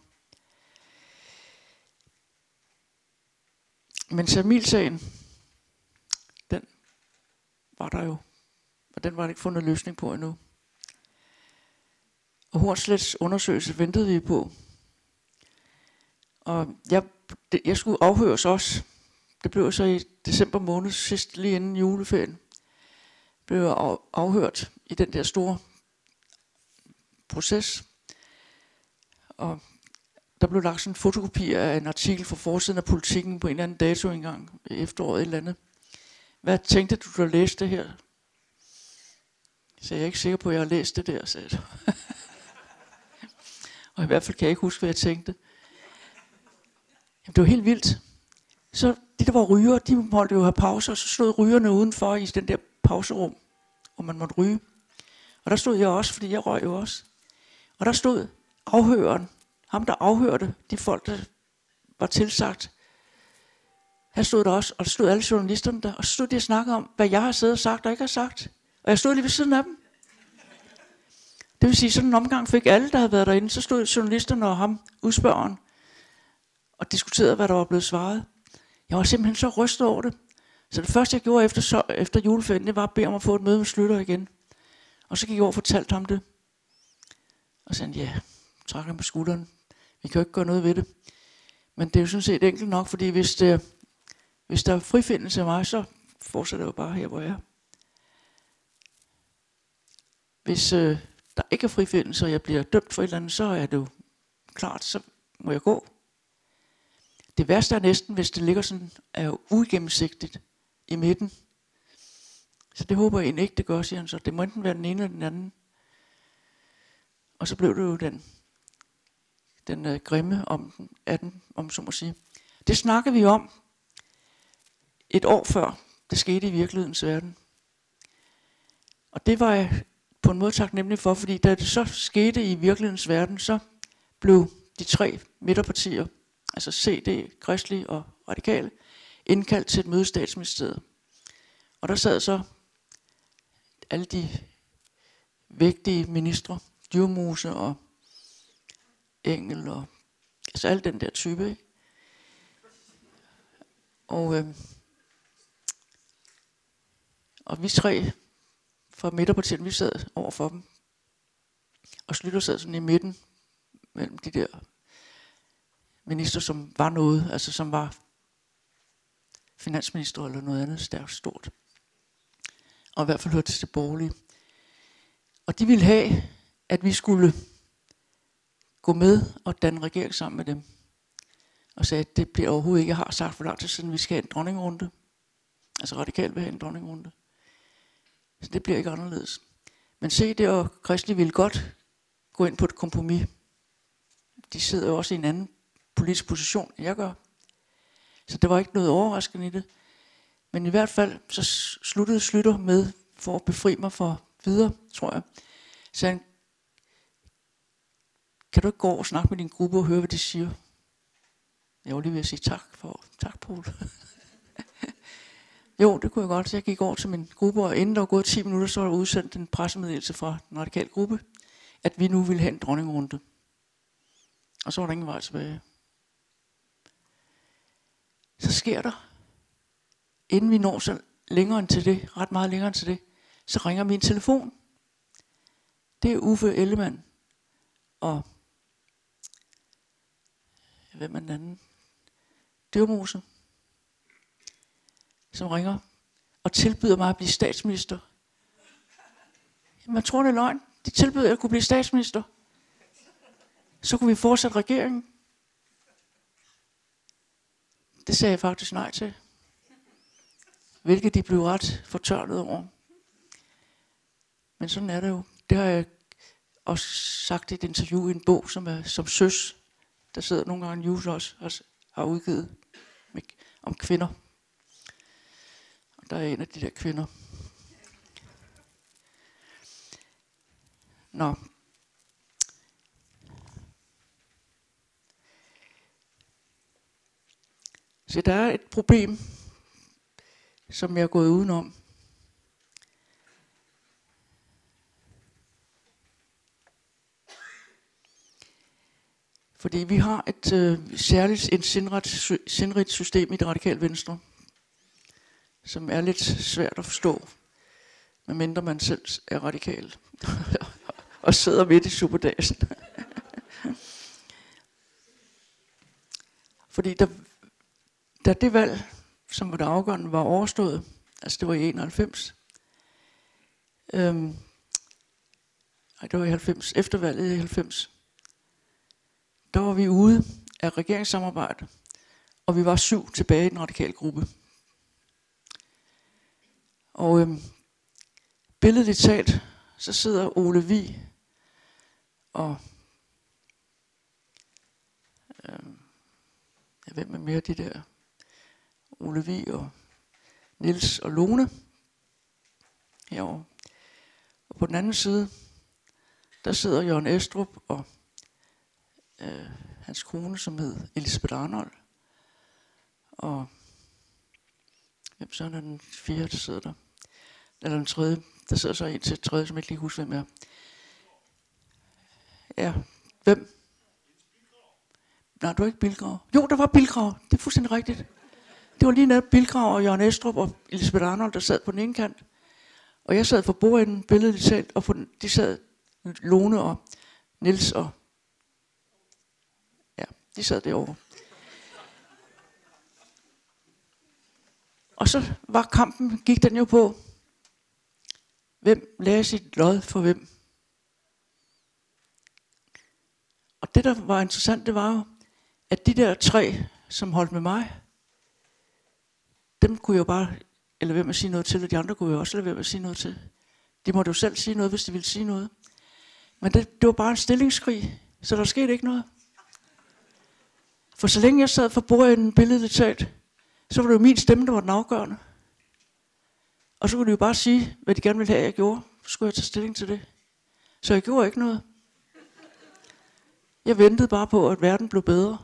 Men Samil-sagen, den var der jo, og den var der ikke fundet løsning på endnu. Og Hornslets undersøgelse ventede vi på. Og jeg, det, jeg skulle afhøres også. Det blev så i december måned, sidst lige inden juleferien, blev jeg afhørt i den der store proces. Og der blev lagt sådan en fotokopi af en artikel fra forsiden af politikken på en eller anden dato engang, efteråret et eller andet. Hvad tænkte du, du læste det her? Så jeg er ikke sikker på, at jeg har læst det der, sagde jeg. og i hvert fald kan jeg ikke huske, hvad jeg tænkte. Jamen, det var helt vildt. Så de, der var ryger, de måtte jo have pauser, og så stod rygerne udenfor i den der pauserum, hvor man måtte ryge. Og der stod jeg også, fordi jeg røg jo også. Og der stod afhøren, ham der afhørte de folk, der var tilsagt. han stod der også, og der stod alle journalisterne der, og så stod de og snakkede om, hvad jeg har siddet og sagt og ikke har sagt. Og jeg stod lige ved siden af dem. Det vil sige, sådan en omgang fik alle, der havde været derinde, så stod journalisterne og ham, udspørgeren, og diskuterede, hvad der var blevet svaret. Jeg var simpelthen så rystet over det. Så det første, jeg gjorde efter, så, efter juleferien, det var at bede om at få et møde med Slytter igen. Og så gik jeg over og fortalte ham det. Og sagde ja, trak ham på skulderen. Vi kan jo ikke gøre noget ved det. Men det er jo sådan set enkelt nok, fordi hvis, det, hvis der er frifindelse af mig, så fortsætter jeg jo bare her, hvor jeg er. Hvis øh, der ikke er frifindelse, og jeg bliver dømt for et eller andet, så er det jo klart, så må jeg gå. Det værste er næsten, hvis det ligger sådan, er uigennemsigtigt i midten. Så det håber jeg egentlig ikke, det gør, siger han så. Det må enten være den ene eller den anden. Og så blev det jo den, den øh, grimme om, den, af den, om så må sige. Det snakkede vi om et år før det skete i virkelighedens verden. Og det var jeg på en måde taknemmelig for, fordi da det så skete i virkelighedens verden, så blev de tre midterpartier altså CD, Kristelig og Radikale, indkaldt til et møde i statsministeriet. Og der sad så alle de vigtige ministre, Djurmose og Engel og altså alt den der type. Ikke? Og, øh, og vi tre fra midterpartiet, vi sad over for dem. Og Slytter sad sådan i midten mellem de der minister, som var noget, altså som var finansminister eller noget andet stærkt stort. Og i hvert fald hørte til det borgerlige. Og de ville have, at vi skulle gå med og danne regering sammen med dem. Og sagde, at det bliver overhovedet ikke, jeg har sagt for lang tid siden, vi skal have en dronningrunde. Altså radikalt vil have en dronningrunde. Så det bliver ikke anderledes. Men se det, og kristne ville godt gå ind på et kompromis. De sidder jo også i en anden politisk position, end jeg gør. Så det var ikke noget overraskende i det. Men i hvert fald, så sluttede Slytter med, for at befri mig for videre, tror jeg. Så han, kan du ikke gå og snakke med din gruppe og høre, hvad de siger? Jeg var lige ved at sige tak for, tak Paul. jo, det kunne jeg godt. Så jeg gik over til min gruppe, og inden der var gået 10 minutter, så var der udsendt en pressemeddelelse fra den radikale gruppe, at vi nu ville have en dronningrunde. Og så var der ingen vej tilbage så sker der, inden vi når så længere end til det, ret meget længere end til det, så ringer min telefon. Det er Uffe Ellemann og hvem er den anden? Dyrmose, som ringer og tilbyder mig at blive statsminister. Man tror, det er løgn. De tilbyder, at jeg kunne blive statsminister. Så kunne vi fortsætte regeringen. Det sagde jeg faktisk nej til. Hvilket de blev ret fortørnet over. Men sådan er det jo. Det har jeg også sagt i et interview i en bog, som er som søs der sidder nogle gange News også, også har udgivet med, om kvinder. Og der er en af de der kvinder. Nå. Så der er et problem, som jeg er gået udenom. Fordi vi har et øh, særligt et sindret, sindrigt system i det radikale venstre, som er lidt svært at forstå, medmindre man selv er radikal og sidder midt i superdagen. Fordi da, da det valg, som var det afgørende, var overstået, altså det var i 91, øhm, nej, det var i 90, efter valget i 90, der var vi ude af regeringssamarbejde, og vi var syv tilbage i den radikale gruppe. Og øhm, billedligt talt, så sidder Ole Vi og øhm, ja, hvem er mere de der? Ole Vi og Nils og Lone herovre. Og på den anden side, der sidder Jørgen Estrup og øh, hans kone, som hed Elisabeth Arnold. Og jamen, så er den fjerde, der sidder der? Eller den tredje. Der sidder så en til tredje, som jeg ikke lige husker, hvem er. Ja, hvem? Nej, du er ikke Bilgrav. Jo, der var Bilgrav. Det er fuldstændig rigtigt. Det var lige netop Bilgrav og Jørgen Estrup og Elisabeth Arnold, der sad på den ene kant. Og jeg sad for bordenden, billedet talt, og på den, de sad Lone og Nils og de sad derovre. Og så var kampen, gik den jo på, hvem lagde sit lod for hvem. Og det, der var interessant, det var jo, at de der tre, som holdt med mig, dem kunne jeg jo bare eller hvem at sige noget til, og de andre kunne jo også lade være med at sige noget til. De måtte jo selv sige noget, hvis de ville sige noget. Men det, det var bare en stillingskrig, så der skete ikke noget. For så længe jeg sad for bordenden billedet talt, så var det jo min stemme, der var den afgørende. Og så kunne de jo bare sige, hvad de gerne ville have, jeg gjorde. Så skulle jeg tage stilling til det. Så jeg gjorde ikke noget. Jeg ventede bare på, at verden blev bedre.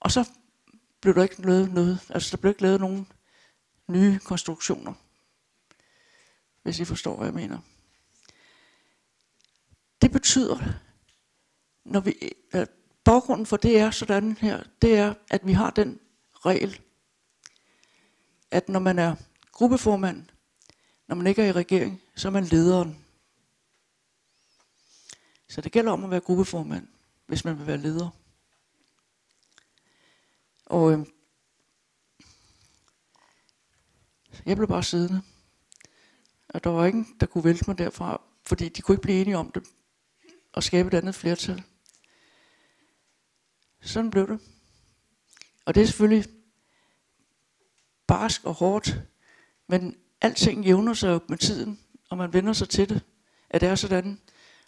Og så blev der ikke lavet noget. Altså, der blev ikke lavet nogen nye konstruktioner. Hvis I forstår, hvad jeg mener. Det betyder, når vi, øh, baggrunden for det er sådan her, det er, at vi har den regel, at når man er gruppeformand, når man ikke er i regering, så er man lederen. Så det gælder om at være gruppeformand, hvis man vil være leder. Og øh, jeg blev bare siddende. Og der var ingen, der kunne vælte mig derfra, fordi de kunne ikke blive enige om det og skabe et andet flertal. Sådan blev det. Og det er selvfølgelig barsk og hårdt, men alting jævner sig op med tiden, og man vender sig til det, at det er sådan.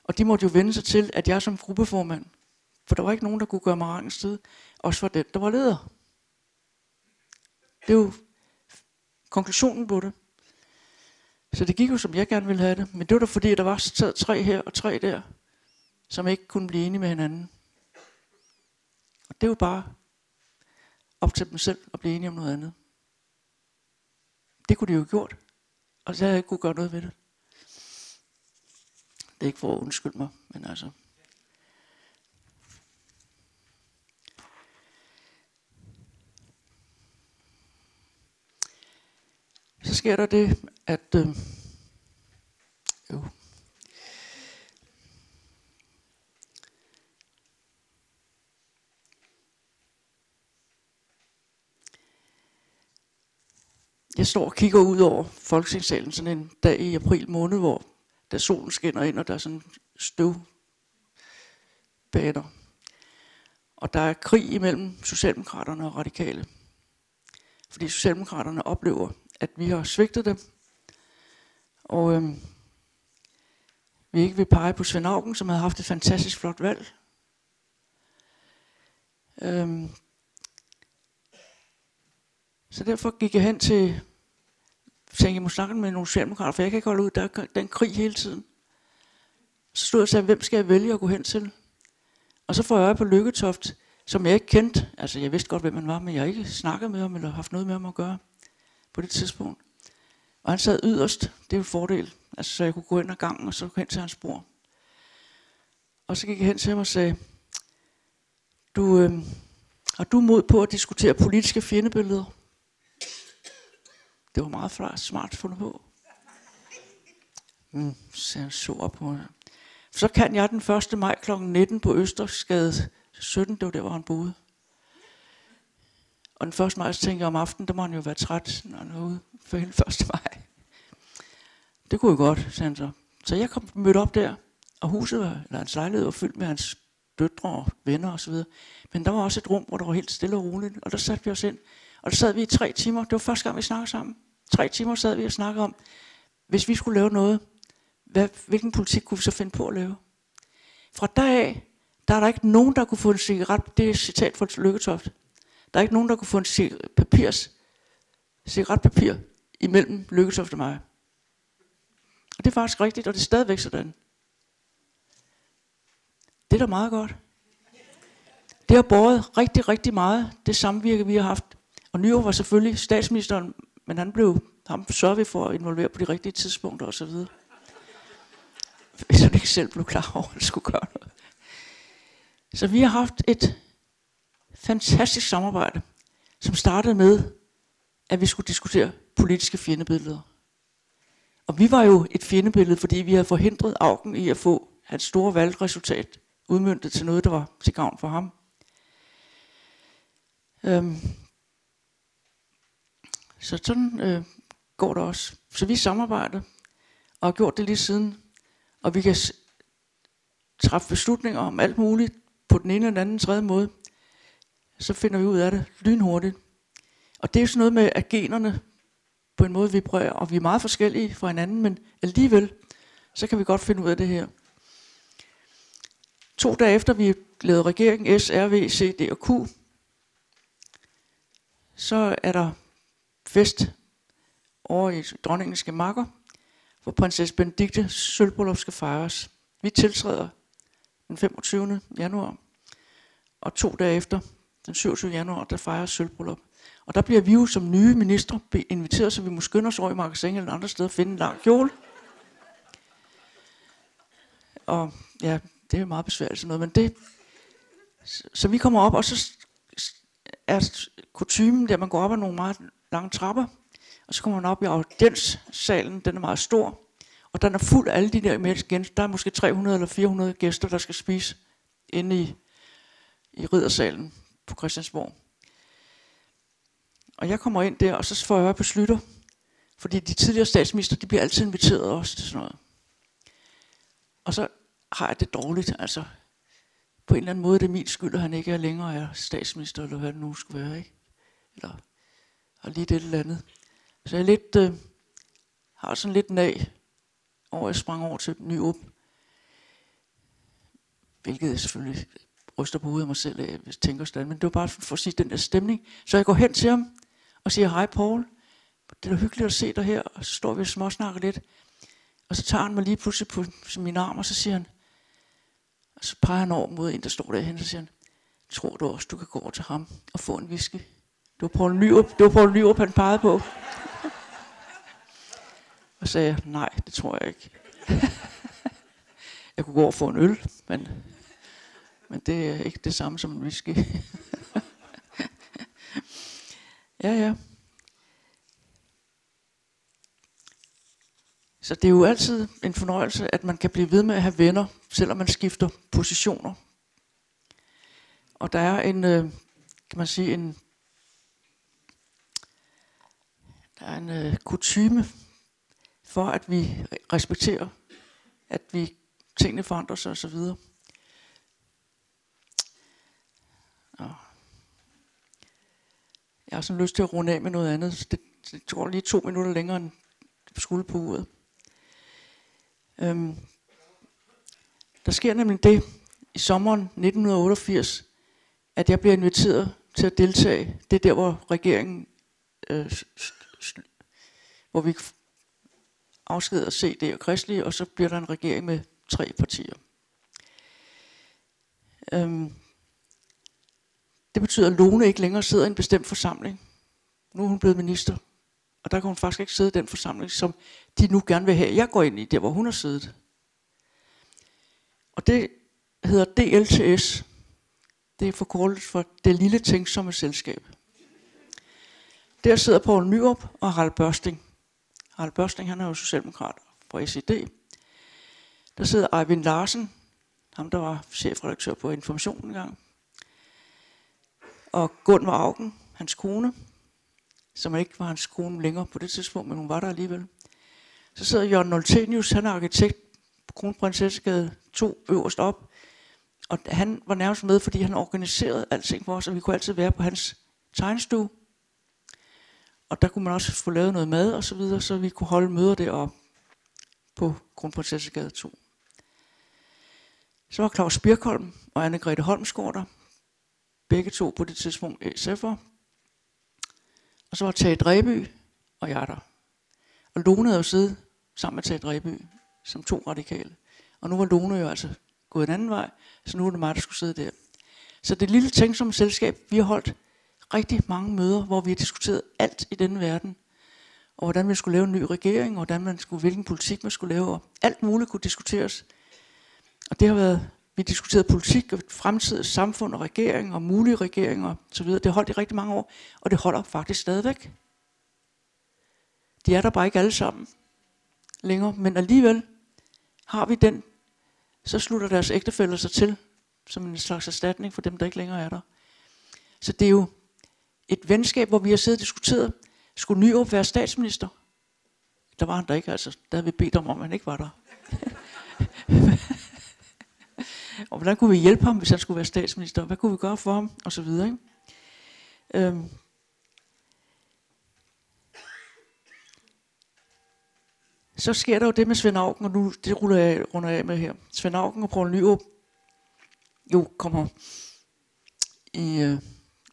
Og de måtte jo vende sig til, at jeg som gruppeformand, for der var ikke nogen, der kunne gøre mig rangens sted, også for den, der var leder. Det er jo konklusionen på det. Så det gik jo, som jeg gerne ville have det. Men det var da fordi, der var tre her og tre der, som ikke kunne blive enige med hinanden. Og det er jo bare op til dem selv at blive enige om noget andet. Det kunne de jo have gjort. Og så havde jeg ikke kunne gøre noget ved det. Det er ikke for at undskylde mig, men altså. Så sker der det, at øh, jo, jeg står og kigger ud over Folketingssalen sådan en dag i april måned, hvor der solen skinner ind, og der er sådan støvbaner. Og der er krig imellem Socialdemokraterne og Radikale. Fordi Socialdemokraterne oplever, at vi har svigtet dem. Og øhm, vi ikke vil pege på Svend Augen, som havde haft et fantastisk flot valg. Øhm, så derfor gik jeg hen til, tænkte, jeg må snakke med nogle socialdemokrater, for jeg kan ikke holde ud, der er den krig hele tiden. Så stod jeg og sagde, hvem skal jeg vælge at gå hen til? Og så får jeg øje på Lykketoft, som jeg ikke kendte. Altså, jeg vidste godt, hvem han var, men jeg har ikke snakket med ham, eller haft noget med ham at gøre på det tidspunkt. Og han sad yderst, det er jo en fordel. Altså, så jeg kunne gå ind ad gangen, og så gå hen til hans bord. Og så gik jeg hen til ham og sagde, du, øh, har du mod på at diskutere politiske fjendebilleder? Det var meget smart fundet på. Mm, så han så op på mig. Så kan jeg den 1. maj kl. 19 på Østersgade 17, det var der, hvor han boede. Og den 1. maj, så tænkte jeg om aftenen, der må han jo være træt, når han er ude for hele 1. maj. Det kunne jeg godt, sagde han så. Så jeg kom mødt op der, og huset var, eller hans lejlighed var fyldt med hans døtre og venner osv. Men der var også et rum, hvor der var helt stille og roligt, og der satte vi os ind. Og så sad vi i tre timer. Det var første gang, vi snakkede sammen. Tre timer sad vi og snakkede om, hvis vi skulle lave noget, hvad, hvilken politik kunne vi så finde på at lave? Fra dag der er der ikke nogen, der kunne få en cigaret, det er et citat fra Lykketoft, der er ikke nogen, der kunne få en papirs, cigaretpapir imellem Lykketoft og mig. Og det er faktisk rigtigt, og det er stadigvæk sådan. Det er da meget godt. Det har båret rigtig, rigtig meget, det samvirke, vi har haft. Og Nyrup var selvfølgelig statsministeren, men han blev, ham sørger vi for at involvere på de rigtige tidspunkter osv. Hvis han ikke selv blev klar over, at han skulle gøre noget. Så vi har haft et fantastisk samarbejde, som startede med, at vi skulle diskutere politiske fjendebilleder. Og vi var jo et fjendebillede, fordi vi havde forhindret Augen i at få hans store valgresultat udmyndtet til noget, der var til gavn for ham. Øhm. Så sådan øh, går det også. Så vi samarbejder og har gjort det lige siden. Og vi kan træffe beslutninger om alt muligt på den ene eller anden tredje måde. Så finder vi ud af det lynhurtigt. Og det er jo sådan noget med, at generne på en måde vibrerer, og vi er meget forskellige fra hinanden, men alligevel, så kan vi godt finde ud af det her. To dage efter vi lavede regeringen S, R, V, C, D og Q, så er der fest over i dronningens gemakker, hvor prinsesse Benedikte sølvbryllup skal fejres. Vi tiltræder den 25. januar, og to dage efter, den 27. januar, der fejres sølvbryllup. Og der bliver vi jo som nye ministre inviteret, så vi må skynde os over i magasin eller andre steder og finde en lang kjole. Og ja, det er meget besværligt sådan noget, men det... Så vi kommer op, og så er kutumen der, man går op ad nogle meget lange trapper, og så kommer man op i audienssalen, den er meget stor, og den er fuld af alle de der mennesker. Der er måske 300 eller 400 gæster, der skal spise inde i, i riddersalen på Christiansborg. Og jeg kommer ind der, og så får jeg høre på Slytter, fordi de tidligere statsminister, de bliver altid inviteret også til sådan noget. Og så har jeg det dårligt, altså på en eller anden måde det er min skyld, at han ikke er længere er statsminister, eller hvad det nu skulle være, ikke? Eller og lige det eller andet. Så jeg lidt, øh, har sådan lidt nag over, jeg sprang over til ny op. Hvilket jeg selvfølgelig ryster på hovedet af mig selv, øh, jeg tænker sådan, men det var bare for at sige den der stemning. Så jeg går hen til ham og siger, hej Paul, det er da hyggeligt at se dig her, og så står vi og småsnakker lidt. Og så tager han mig lige pludselig på min arm, og så siger han, og så peger han over mod en, der står derhen, og så siger han, tror du også, du kan gå over til ham og få en whisky? Det var Poul Nyrup, det var Poul Nyrup han pegede på. og sagde jeg, nej, det tror jeg ikke. jeg kunne gå over og få en øl, men, men det er ikke det samme som en whisky. ja, ja. Så det er jo altid en fornøjelse, at man kan blive ved med at have venner, selvom man skifter positioner. Og der er en, øh, kan man sige, en, der er en øh, kutume for, at vi respekterer, at vi tingene forandrer sig osv. Jeg har sådan lyst til at runde af med noget andet, så det, det tror lige to minutter længere end skulle på uret. Øhm, der sker nemlig det i sommeren 1988, at jeg bliver inviteret til at deltage. Det er der, hvor regeringen, øh, hvor vi afskeder CD og kristelige, og så bliver der en regering med tre partier. Øhm, det betyder, at Lone ikke længere sidder i en bestemt forsamling. Nu er hun blevet minister, og der kan hun faktisk ikke sidde i den forsamling, som de nu gerne vil have. Jeg går ind i der, hvor hun har siddet. Og det hedder DLTS. Det er forkortet for det lille tænksomme selskab. Der sidder Poul Nyrup og Harald Børsting. Harald Børsting, han er jo socialdemokrat fra SED. Der sidder Eivind Larsen, ham der var chefredaktør på Information engang. Og Gunvar Augen, hans kone, som ikke var hans kone længere på det tidspunkt, men hun var der alligevel. Så sidder Jørgen Noltenius, han er arkitekt på Kronprinsessegade 2 øverst op. Og han var nærmest med, fordi han organiserede alting for os, og vi kunne altid være på hans tegnestue. Og der kunne man også få lavet noget mad og så videre, så vi kunne holde møder deroppe på Kronprinsessegade 2. Så var Claus Birkholm og Anne-Grethe Holmsgaard der. Begge to på det tidspunkt SF'er. Og så var Tage Dreby og jeg der. Og Lone havde jo siddet sammen med Tage Dreby som to radikale. Og nu var Lone jo altså gået en anden vej, så nu var det mig, der skulle sidde der. Så det lille tænksomme selskab, vi har holdt rigtig mange møder, hvor vi har diskuteret alt i denne verden. Og hvordan man skulle lave en ny regering, og hvordan man skulle, hvilken politik man skulle lave, og alt muligt kunne diskuteres. Og det har været, vi diskuterede politik og fremtidens samfund og regering og mulige regeringer og så videre. Det holdt i rigtig mange år, og det holder faktisk stadigvæk. De er der bare ikke alle sammen længere, men alligevel har vi den, så slutter deres ægtefælder sig til, som en slags erstatning for dem, der ikke længere er der. Så det er jo et venskab, hvor vi har siddet og diskuteret, skulle Nyrup være statsminister? Der var han der ikke, altså. Der havde vi bedt om, om han ikke var der. og hvordan kunne vi hjælpe ham, hvis han skulle være statsminister? Hvad kunne vi gøre for ham? Og så videre. Ikke? Øhm. Så sker der jo det med Svend Auken, og nu det ruller jeg runder af med her. Svend Auken og Poul Nyrup jo kommer i øh,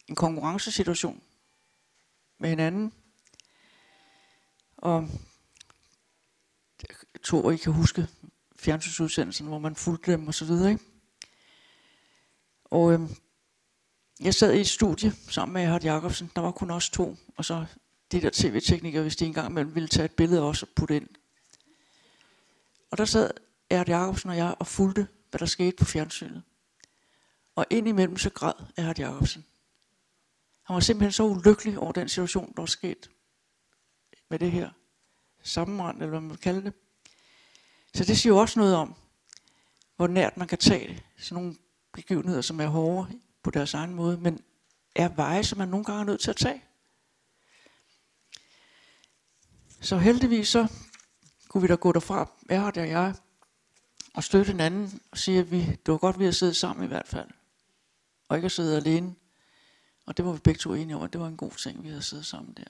en konkurrencesituation med hinanden. Og jeg tror, I kan huske fjernsynsudsendelsen, hvor man fulgte dem og så videre. Ikke? Og øhm, jeg sad i et studie sammen med Hart Jacobsen. Der var kun os to. Og så de der tv-teknikere, hvis de engang imellem ville tage et billede også og putte ind. Og der sad Erhard Jacobsen og jeg og fulgte, hvad der skete på fjernsynet. Og indimellem så græd Erhard Jacobsen. Han var simpelthen så ulykkelig over den situation, der var sket med det her sammenrend, eller hvad man vil kalde det. Så det siger jo også noget om, hvor nært man kan tage sådan nogle begivenheder, som er hårde på deres egen måde, men er veje, som man nogle gange er nødt til at tage. Så heldigvis så kunne vi da gå derfra, Erhard og jeg, og støtte hinanden og sige, at vi, det var godt, at vi har siddet sammen i hvert fald. Og ikke at sidde alene. Og det var vi begge to enige om, at det var en god ting, vi havde siddet sammen der.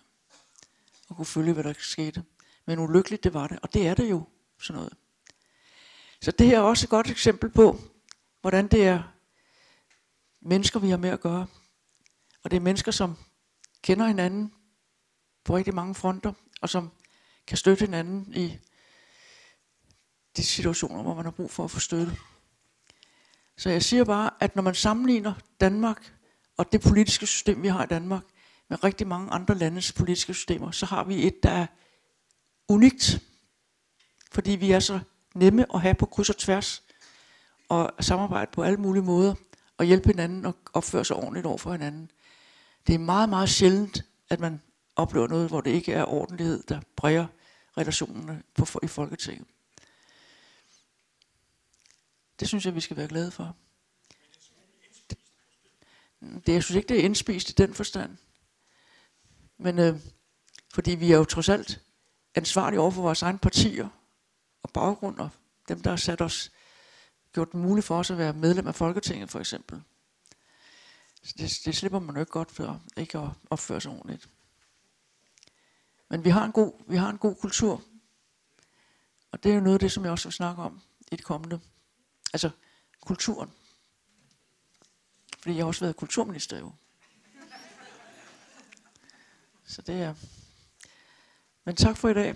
Og kunne følge, hvad der skete. Men ulykkeligt det var det, og det er det jo, sådan noget. Så det her er også et godt eksempel på, hvordan det er mennesker, vi har med at gøre. Og det er mennesker, som kender hinanden på rigtig mange fronter, og som kan støtte hinanden i de situationer, hvor man har brug for at få støtte. Så jeg siger bare, at når man sammenligner Danmark og det politiske system, vi har i Danmark, med rigtig mange andre landes politiske systemer, så har vi et, der er unikt. Fordi vi er så nemme at have på kryds og tværs, og samarbejde på alle mulige måder, og hjælpe hinanden og opføre sig ordentligt over for hinanden. Det er meget, meget sjældent, at man oplever noget, hvor det ikke er ordentlighed, der præger relationerne på, i Folketinget. Det synes jeg, vi skal være glade for. Det, jeg synes ikke, det er indspist i den forstand. Men øh, fordi vi er jo trods alt ansvarlige over for vores egne partier og baggrund, og dem, der har sat os, gjort det muligt for os at være medlem af Folketinget, for eksempel. Så det, det slipper man jo ikke godt for, ikke at opføre sig ordentligt. Men vi har en god, vi har en god kultur. Og det er jo noget af det, som jeg også vil snakke om i det kommende. Altså kulturen. Fordi jeg har også været kulturminister jo. Så det er... Men tak for i dag.